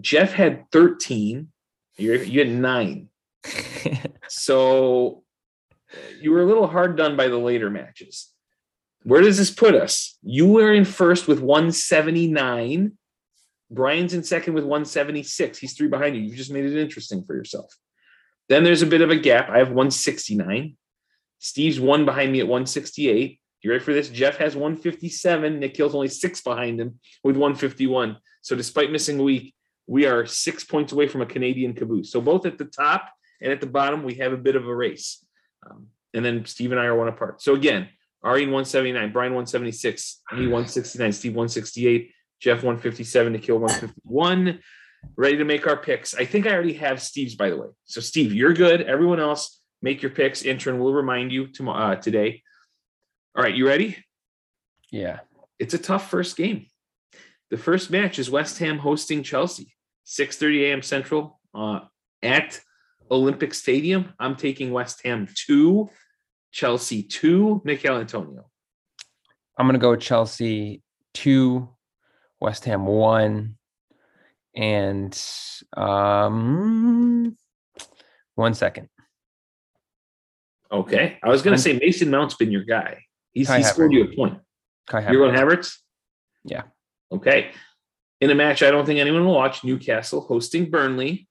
Jeff had 13. You you had nine. So you were a little hard done by the later matches. Where does this put us? You were in first with 179. Brian's in second with 176. He's three behind you. You just made it interesting for yourself. Then there's a bit of a gap. I have 169. Steve's one behind me at 168. You ready for this? Jeff has 157. Nikhil's only six behind him with 151. So despite missing a week, we are six points away from a Canadian caboose. So both at the top and at the bottom, we have a bit of a race. Um, and then Steve and I are one apart. So again, Arjen 179, Brian 176, me 169, Steve 168, Jeff 157, Nikhil 151. Ready to make our picks. I think I already have Steve's, by the way. So Steve, you're good. Everyone else, make your picks. Intern will remind you tomorrow uh, today. All right, you ready? yeah. It's a tough first game. The first match is West Ham hosting Chelsea, 6:30 a.m. Central uh, at Olympic Stadium. I'm taking West Ham two, Chelsea two. Michail Antonio. I'm gonna go Chelsea two, West Ham one, and um one second. Okay, I was I'm- to say Mason Mount's been your guy. He's, Kai he scored you a point. Kai You're Havertz. going Havertz? Yeah. Okay. In a match I don't think anyone will watch, Newcastle hosting Burnley.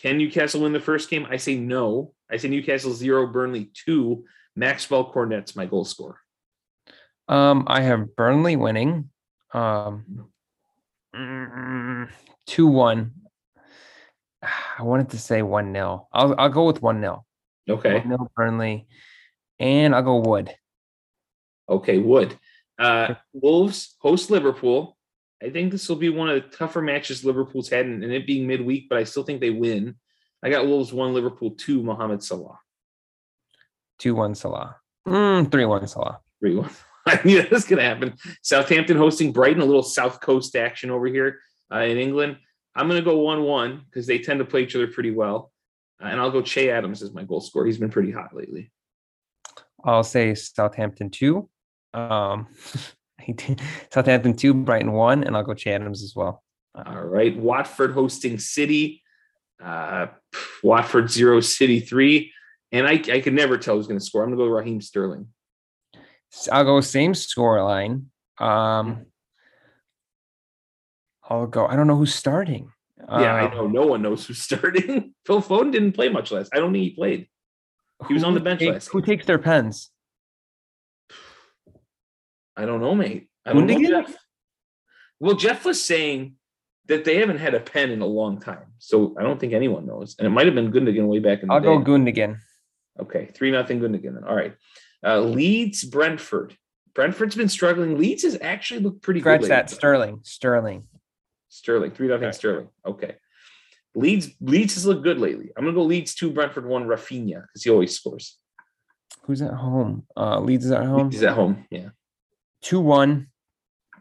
Can Newcastle win the first game? I say no. I say Newcastle zero, Burnley two. Maxwell Cornet's my goal scorer. Um, I have Burnley winning. Um, two one. I wanted to say one 0 I'll I'll go with one 0 Okay. One 0 Burnley, and I'll go Wood. Okay. Wood. Uh, Wolves host Liverpool. I think this will be one of the tougher matches Liverpool's had, and and it being midweek, but I still think they win. I got Wolves one, Liverpool two, Mohamed Salah. Two one Salah. Mm, three one Salah. 3 1. [LAUGHS] I knew that was going to happen. Southampton hosting Brighton, a little South Coast action over here uh, in England. I'm going to go 1 1 because they tend to play each other pretty well. Uh, and I'll go Che Adams as my goal scorer. He's been pretty hot lately. I'll say Southampton two. Um, [LAUGHS] Southampton two, Brighton one, and I'll go Che Adams as well. All right. Watford hosting City. Uh, Watford 0, City 3. And I, I could never tell who's going to score. I'm going to go Raheem Sterling. I'll go same score line. Um, I'll go. I don't know who's starting. Yeah, I Um, know. No one knows who's [LAUGHS] starting. Phil Foden didn't play much last. I don't think he played. He was on the bench takes- last Who takes their pens? I don't know, mate. I don't know, Gundogan? Jeff. Well, Jeff was saying that they haven't had a pen in a long time, so I don't think anyone knows. And it might have been Gundogan way back in the I'll day. go Gundogan. Okay, three nothing Gundogan. Then. All right, uh, Leeds Brentford. Brentford's been struggling. Leeds has actually looked pretty Scratch good. that. lately. Sterling. Sterling. Sterling three nothing Okay. Sterling. Okay, Leeds Leeds has looked good lately. I'm gonna go Leeds two Brentford one Raphinha because he always scores. Who's at home? Uh, Leeds is at home. He's at home. Yeah. Two one.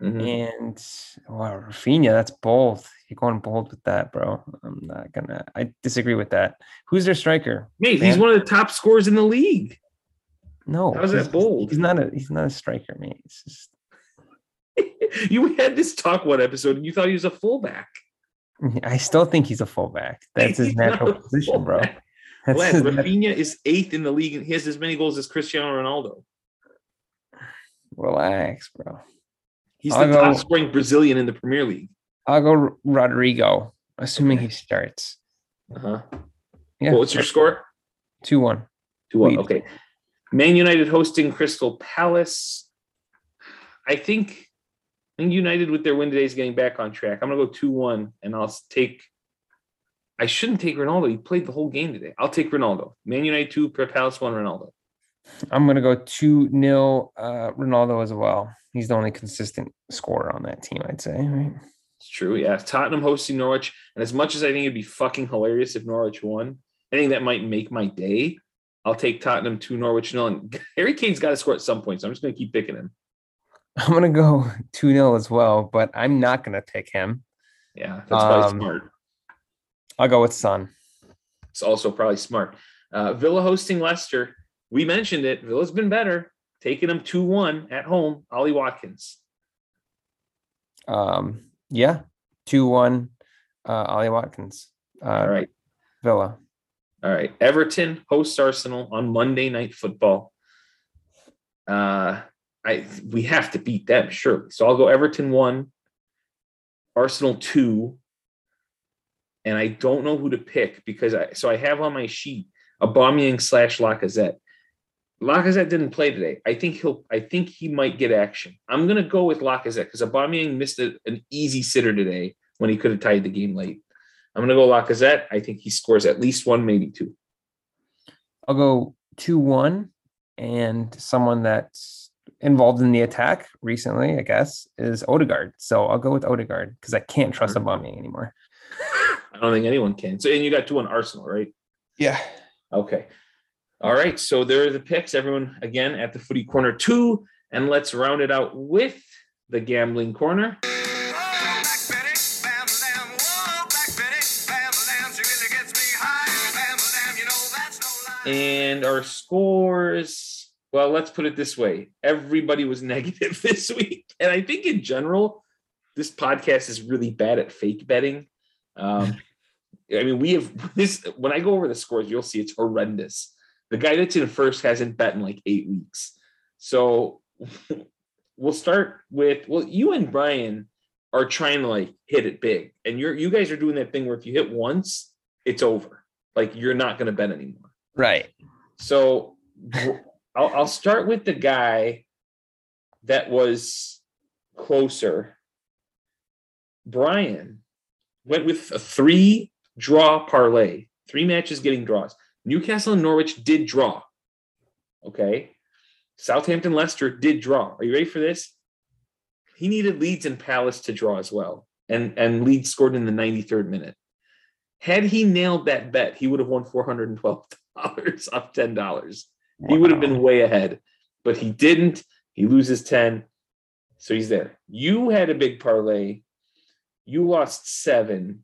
Mhm. And wow, Raphinha, that's bold. You're going bold with that, bro. I'm not gonna. I disagree with that. Who's their striker? Mate, he's one of the top scorers in the league. No, How's that bold? He's not a. He's not a striker, mate. It's just. [LAUGHS] you had this talk one episode and you thought he was a fullback. [LAUGHS] I still think he's a fullback. That's his [LAUGHS] natural position, bro. That's Raphinha is eighth in the league and he has as many goals as Cristiano Ronaldo. Relax, bro. He's I'll the go- top scoring Brazilian in the Premier League. I'll go Rodrigo, assuming Okay. he starts. Uh-huh. Yeah, What was your score? two one. Two one. Okay. Man United hosting Crystal Palace. I think, I think United with their win today is getting back on track. I'm gonna go two one, and I'll take. I shouldn't take Ronaldo. He played the whole game today. I'll take Ronaldo. Man United two, Palace one, Ronaldo. I'm gonna go two nil uh, Ronaldo as well. He's the only consistent scorer on that team, I'd say. Right? It's true. Yeah. Tottenham hosting Norwich. And as much as I think it'd be fucking hilarious if Norwich won, I think that might make my day. I'll take Tottenham to Norwich nil. And [LAUGHS] Harry Kane's got to score at some point. So I'm just going to keep picking him. I'm gonna go two 0 as well, but I'm not gonna pick him. Yeah. That's probably Um, smart. I'll go with Son. It's also probably smart. Uh, Villa hosting Leicester. We mentioned it. Villa's been better. Taking them 2 1 at home. Ollie Watkins. Um, yeah, two one. Uh, Ollie Watkins. Uh, All right. Villa. All right. Everton hosts Arsenal on Monday Night Football. Uh, I we have to beat them, surely. So I'll go Everton one, Arsenal two, and I don't know who to pick because I so I have on my sheet Aubameyang slash Lacazette. Lacazette didn't play today. I think he'll. I think he might get action. I'm gonna go with Lacazette because Aubameyang missed a, an easy sitter today when he could have tied the game late. I'm gonna go Lacazette. I think he scores at least one, maybe two. I'll go two one, and someone that's involved in the attack recently, I guess, is Odegaard. So I'll go with Odegaard because I can't trust Sure. Aubameyang anymore. [LAUGHS] I don't think anyone can. So, and you got two on Arsenal, right? Yeah. Okay. All right. So there are the picks. Everyone again at the footy corner two, and let's round it out with the gambling corner. And our scores, well, let's put it this way. Everybody was [LAUGHS] negative this week. And I think in general, this podcast is really bad at fake betting. Um, I mean, we have [LAUGHS] this when I go over the scores, you'll see it's horrendous. The guy that's in first hasn't bet in like eight weeks. So [LAUGHS] we'll start with well, you and Brian are trying to like hit it big, and you're you guys are doing that thing where if you hit once, it's over. Like you're not going to bet anymore. Right. So [LAUGHS] I'll, I'll start with the guy that was closer. Brian went with a three draw parlay, three matches getting draws. Newcastle and Norwich did draw. Okay. Southampton Leicester did draw. Are you ready for this? He needed Leeds and Palace to draw as well. And and Leeds scored in the 93rd minute. Had he nailed that bet, he would have won $412 [LAUGHS] off $10. He would have been way ahead, but he didn't. He loses 10. So he's there. You had a big parlay. You lost seven.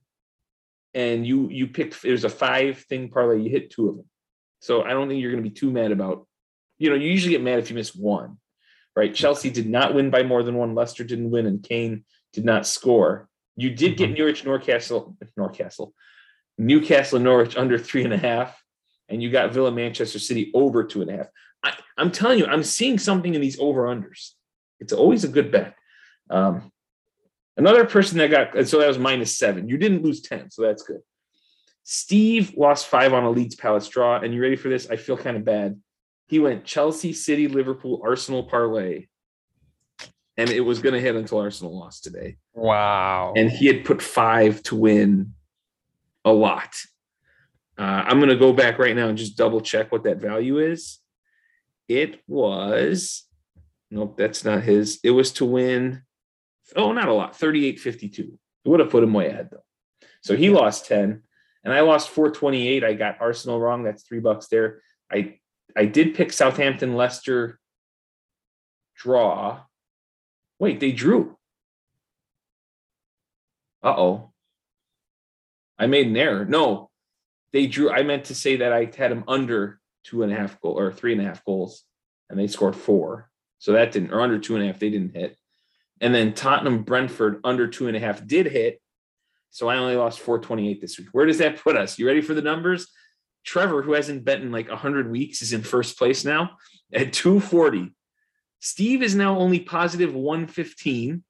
And you you picked there's a five thing parlay. You hit two of them. So I don't think you're gonna be too mad about, you know, you usually get mad if you miss one. Right. Chelsea did not win by more than one. Leicester didn't win, and Kane did not score. You did get Norwich, Newcastle, Newcastle, Newcastle, and Norwich under three and a half, and you got Villa, Manchester City over two and a half. I, I'm telling you, I'm seeing something in these over unders. It's always a good bet. Um, another person that got so that was minus seven. You didn't lose ten, so that's good. Steve lost five on a Leeds Palace draw, and you ready for this? I feel kind of bad. He went Chelsea, City, Liverpool, Arsenal parlay, and it was going to hit until Arsenal lost today. Wow. And he had put five to win a lot. Uh, I'm going to go back right now and just double check what that value is. It was, nope, that's not his. It was to win, oh, not a lot, 38.52. It would have put him way ahead though. So he lost 10 and I lost 428. I got Arsenal wrong. That's three bucks there. I I did pick Southampton Leicester draw. Wait, they drew. Uh oh. I made an error. No, they drew. I meant to say that I had them under two and a half goal or three and a half goals, and they scored four. So that didn't, or under two and a half, they didn't hit. And then Tottenham Brentford under two and a half did hit. So I only lost 428 this week. Where does that put us? You ready for the numbers? Trevor, who hasn't bet in like 100 weeks, is in first place now at 240. Steve is now only positive 115.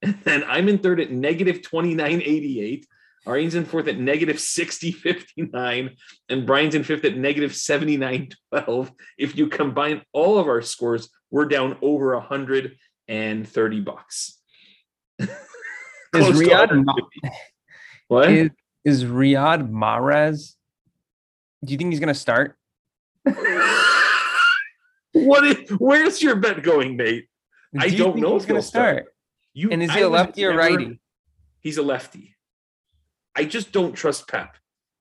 And then I'm in third at negative 2988. Arine's in fourth at negative 6059. And Brian's in fifth at negative 7912. If you combine all of our scores, we're down over 130 bucks. [LAUGHS] is Riyad what? Is, is Riyad Mahrez do you think he's going to start? [LAUGHS] what? Is, where's your bet going, mate? Do I don't know He's going to start. You and is he I a lefty or never- righty? He's a lefty. I just don't trust Pep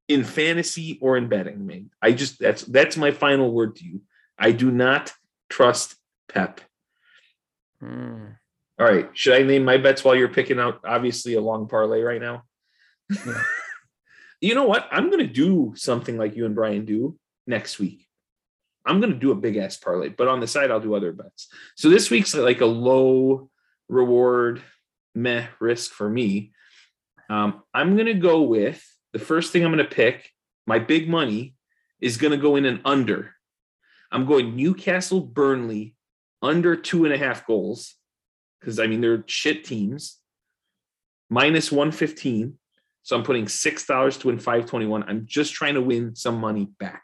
in fantasy or in betting, man. I just that's that's my final word to you. I do not trust Pep. Hmm. All right. Should I name my bets while you're picking out obviously a long parlay right now? Yeah. [LAUGHS] you know what? I'm going to do something like you and Brian do next week. I'm going to do a big ass parlay, but on the side, I'll do other bets. So this week's like a low reward, meh risk for me. Um, I'm going to go with the first thing I'm going to pick. My big money is going to go in an under. I'm going Newcastle Burnley under two and a half goals because I mean they're shit teams. Minus 115. So I'm putting six dollars to win 521. I'm just trying to win some money back.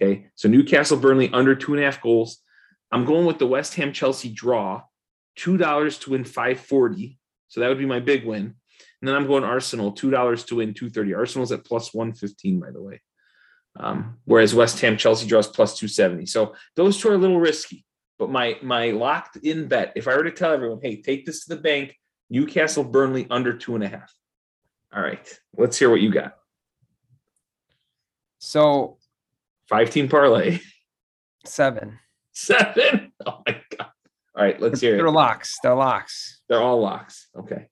Okay. So Newcastle Burnley under two and a half goals. I'm going with the West Ham Chelsea draw, two dollars to win 540. So that would be my big win. And then I'm going Arsenal, two dollars to win 230. Arsenal's at plus 115, by the way. Um, whereas West Ham Chelsea draws plus 270. So those two are a little risky. But my my locked in bet, if I were to tell everyone, hey, take this to the bank, Newcastle Burnley under two and a half. All right, let's hear what you got. So Five team parlay, seven. seven. Oh my god! All right, let's hear it. They're it. locks. They're locks. They're all locks. Okay.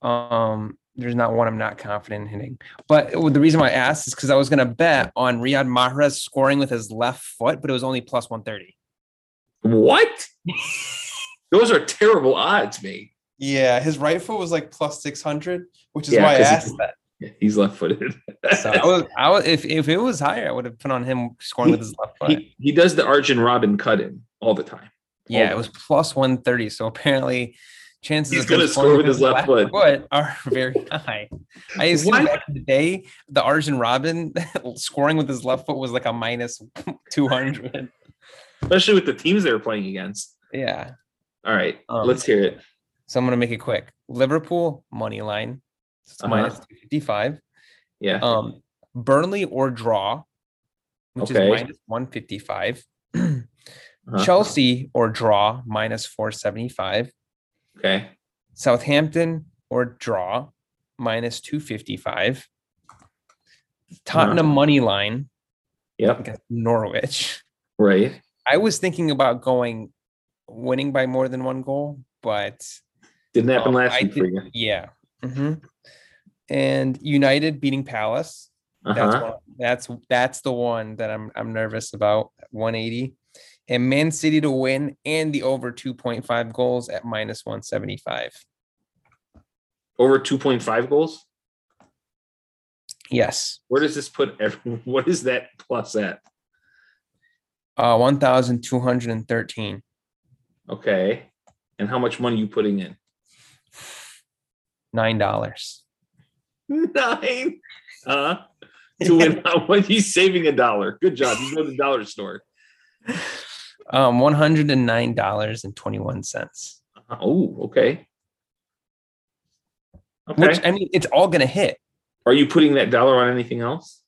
Um, there's not one I'm not confident in hitting. But the reason why I asked is because I was going to bet on Riyad Mahrez scoring with his left foot, but it was only plus 130. What? [LAUGHS] Those are terrible odds, mate. Yeah, his right foot was like plus 600, which is Yeah, why I asked he- that. [LAUGHS] He's left footed. So I was, I was, if if it was higher, I would have put on him scoring with his left foot. he, he does the Arjen Robben cut in all the time. yeah, all it was plus one thirty. So apparently, chances He's of gonna score scoring with his left foot. are [LAUGHS] very high. I assume Why- back in the day, the Arjen Robben scoring with his left foot was like a minus two hundred. Especially with the teams they were playing against. Yeah. All right, Um, let's hear it. So I'm gonna make it quick. Liverpool money line. Uh-huh. minus 255. Yeah. Um, Burnley or draw, which Okay. is minus 155. [CLEARS THROAT] Uh-huh. Chelsea or draw, minus 475. Okay. Southampton or draw, minus 255. Tottenham money line Yep. Norwich. Right. I was thinking about going winning by more than one goal, but Didn't happen Um, last I week for you. yeah. Mhm. And United beating Palace. That's Uh-huh. one, that's that's the one that I'm I'm nervous about. 180. And Man City to win and the over 2.5 goals at minus 175. Over 2.5 goals. Yes. Where does this put every, [LAUGHS] what is that plus at? Uh 1213. Okay. And how much money you putting in? Nine dollars. [LAUGHS] Nine. Uh to win [LAUGHS] much he's saving a dollar. Good job. You go to the dollar store. Um one hundred and nine dollars and twenty one cents. Oh, okay. Okay. Which I mean it's all gonna hit. Are you putting that dollar on anything else?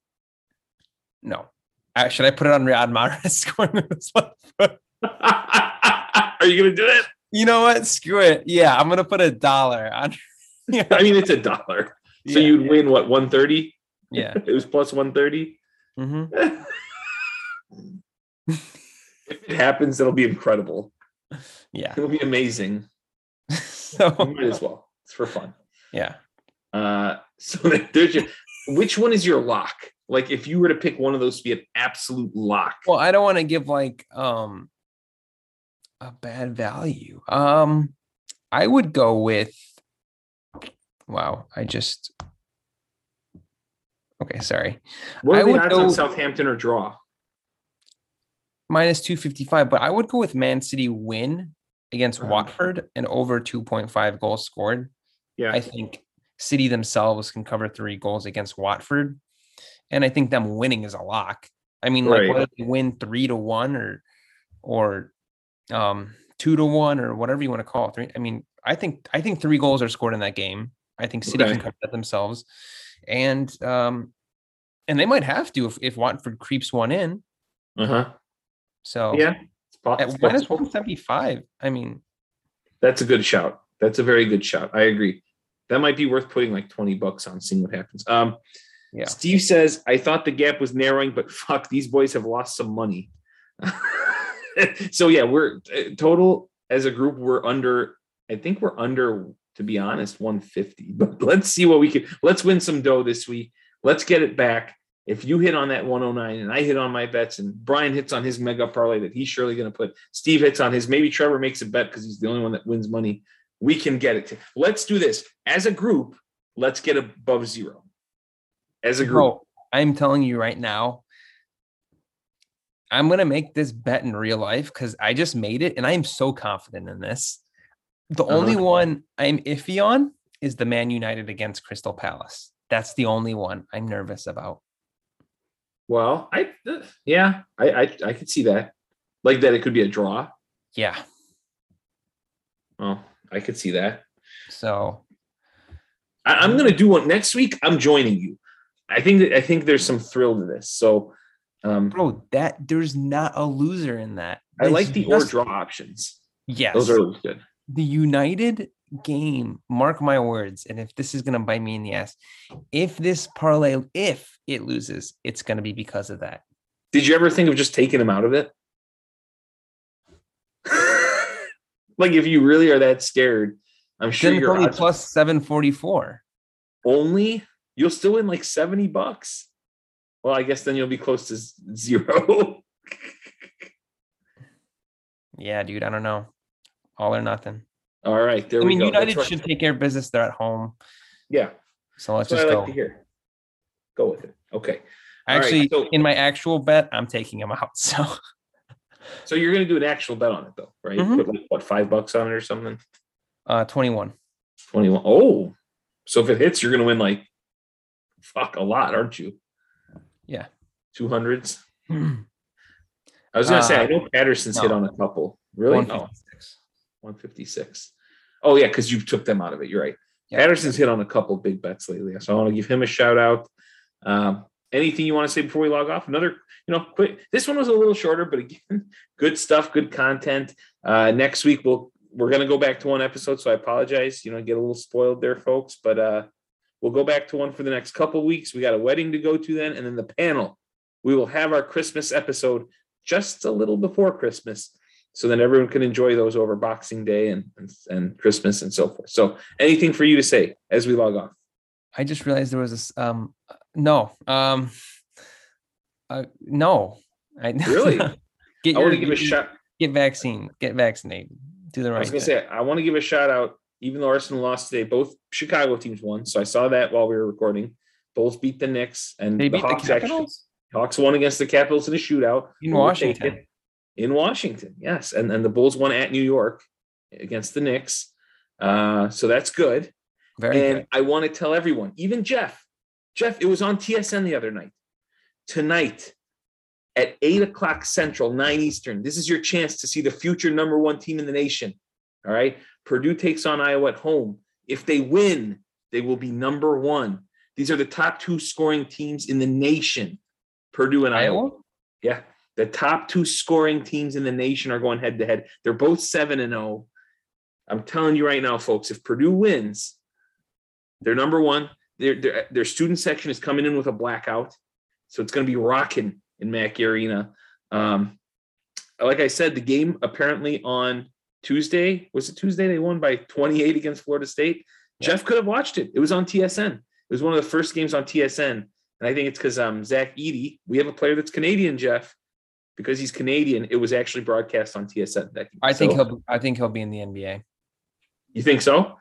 No. Uh, should I put it on Riyad Mahrez scoring with his left foot? Are you gonna do it? You know what? Screw it. Yeah, I'm gonna put a dollar on. yeah, [LAUGHS] I mean, it's a dollar. So yeah, you'd win what 130? yeah. [LAUGHS] It was plus 130. hmm [LAUGHS] if it happens, it'll be incredible. Yeah. It'll be amazing. You So might as well. It's for fun. yeah. Uh, so there's your. Which one is your lock? Like, if you were to pick one of those to be an absolute lock, Well, I don't want to give like um a bad value. Um, I would go with. Wow, I just. Okay, sorry. what I are the would odds on go- Southampton or draw? Minus two fifty five, but I would go with Man City win against Uh-huh. Watford and over two point five goals scored. Yeah, I think City themselves can cover three goals against Watford. And I think them winning is a lock. I mean, like whether they win three to one or or um two to one or whatever you want to call it. Three. I mean, I think I think three goals are scored in that game. I think City Okay. can cover that themselves. And um and they might have to if, if Watford creeps one in. uh huh. So Yeah, it's po- at it's 175. I mean, That's a good shout. That's a very good shout. I agree. That might be worth putting like 20 bucks on, seeing what happens. Um, yeah. Steve says, I thought the gap was narrowing, but fuck, these boys have lost some money. [LAUGHS] so, yeah, we're uh, total as a group, we're under, I think we're under, to be honest, 150. [LAUGHS] But let's see what we can, let's win some dough this week. Let's get it back. If you hit on that 109 and I hit on my bets and Brian hits on his mega parlay that he's surely going to put, Steve hits on his, maybe Trevor makes a bet because he's the only one that wins money. We can get it. Let's do this as a group. Let's get above zero as a group. Bro, I'm telling you right now, I'm gonna make this bet in real life because I just made it and I am so confident in this. The only Uh-huh. one I'm iffy on is the Man United against Crystal Palace. That's the only one I'm nervous about. Well, I yeah, I, I I could see that. Like that, it could be a draw. Yeah. Oh, I could see that. So I, I'm gonna do one next week. I'm joining you. I think that I think there's some thrill to this. So, um, bro, that there's not a loser in that. I like It's the or draw options. Yes. Those are good. the United game, mark my words, and if this is gonna bite me in the ass, if this parlay, if it loses, it's gonna be because of that. Did you ever think of just taking him out of it? [LAUGHS] like if you really are that scared, I'm sure Then you're only plus 744. only you'll still win like 70 bucks. Well, I guess then you'll be close to zero. [LAUGHS] Yeah, dude, I don't know. All or nothing. All right, there I we mean, go. United should take care of business. They're at home. yeah, So let's that's just go. like to hear. Go with it. Okay. All right, Actually, so- in my actual bet, I'm taking him out. [LAUGHS] So So you're gonna do an actual bet on it though, right? Mhm. Put like what five bucks on it or something? uh 21. 21. Oh, so if it hits, you're gonna win like fuck a lot, aren't you? Yeah. Two hundreds. I was gonna say I Uh, know Patterson's hit on a couple. Really? No. 156. 156. Oh yeah, because you took them out of it. You're right. Yeah. Patterson's hit on a couple big bets lately, so I want to give him a shout out. Um, anything you want to say before we log off? Another, you know, quick. This one was a little shorter, but again, [LAUGHS] good stuff, good content. Uh, next week we'll we're gonna go back to one episode, so I apologize. You know, get a little spoiled there, folks, but uh, we'll go back to one for the next couple weeks. We got a wedding to go to then, and then the panel. We will have our Christmas episode just a little before Christmas so then everyone can enjoy those over Boxing Day and, and and Christmas and so forth. So, anything for you to say as we log off? I just realized there was this um no. Um uh, no. I [LAUGHS] Really? get I want to give a shot. get vaccine, get vaccinated. Do the right I was going to thing. say I want to give a shout out. Even though Arsenal lost today, both Chicago teams won. So I saw that while we were recording. Bulls beat the Knicks, and They the beat the Hawks actually Hawks won against the Capitals in a shootout in Washington. in Washington. Yes, and and the Bulls won at New York against the Knicks. Uh, so that's good. Very and good. I want to tell everyone, even Jeff, Jeff, it was on TSN the other night. Tonight at eight o'clock Central, nine Eastern. This is your chance to see the future number one team in the nation. All right. Purdue takes on Iowa at home. If they win, they will be number one. These are the top two scoring teams in the nation. Purdue and Iowa. Iowa? Yeah. The top two scoring teams in the nation are going head to head. They're both 7 and 0. I'm telling you right now, folks, if Purdue wins, they're number one. Their, their, their student section is coming in with a blackout. So it's going to be rocking in Mackey Arena. Um, like I said, the game apparently on Tuesday was it Tuesday? They won by 28 against Florida State. Yeah. Jeff could have watched it. It was on TSN. It was one of the first games on TSN. And I think it's because um, Zach Edey, we have a player that's Canadian, Jeff. Because he's Canadian, it was actually broadcast on TSN. That I think so- he'll. I think he'll be in the NBA. You think so?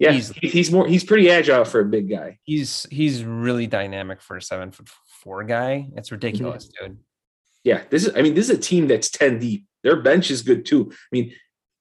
Yeah, Easily. he- he's more. He's pretty agile for a big guy. He's he's really dynamic for a seven foot four guy. It's Mm-hmm. ridiculous, dude. Yeah, this is. I mean, this is a team that's ten deep. Their bench is good too. I mean,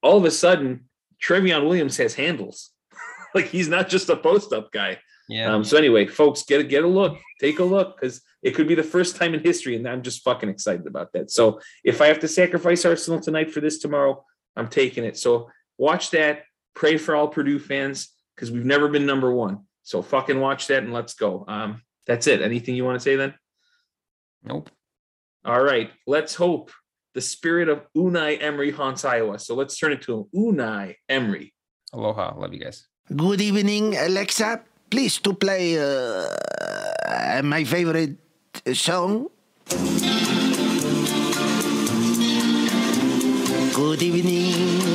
all of a sudden, Trevion Williams has handles. [LAUGHS] like he's not just a post up guy. Yeah. Um, so anyway, folks, get a get a look, take a look, because it could be the first time in history, and I'm just fucking excited about that. So if I have to sacrifice Arsenal tonight for this tomorrow, I'm taking it. So watch that. Pray for all Purdue fans because we've never been number one. So fucking watch that and let's go. Um, that's it. Anything you want to say then? nope. All right, let's hope the spirit of Unai Emery haunts Iowa. So let's turn it to him. Unai Emery. Aloha. Love you guys. Good evening, Alexa. Please to play uh, my favorite song. Good evening. Good evening.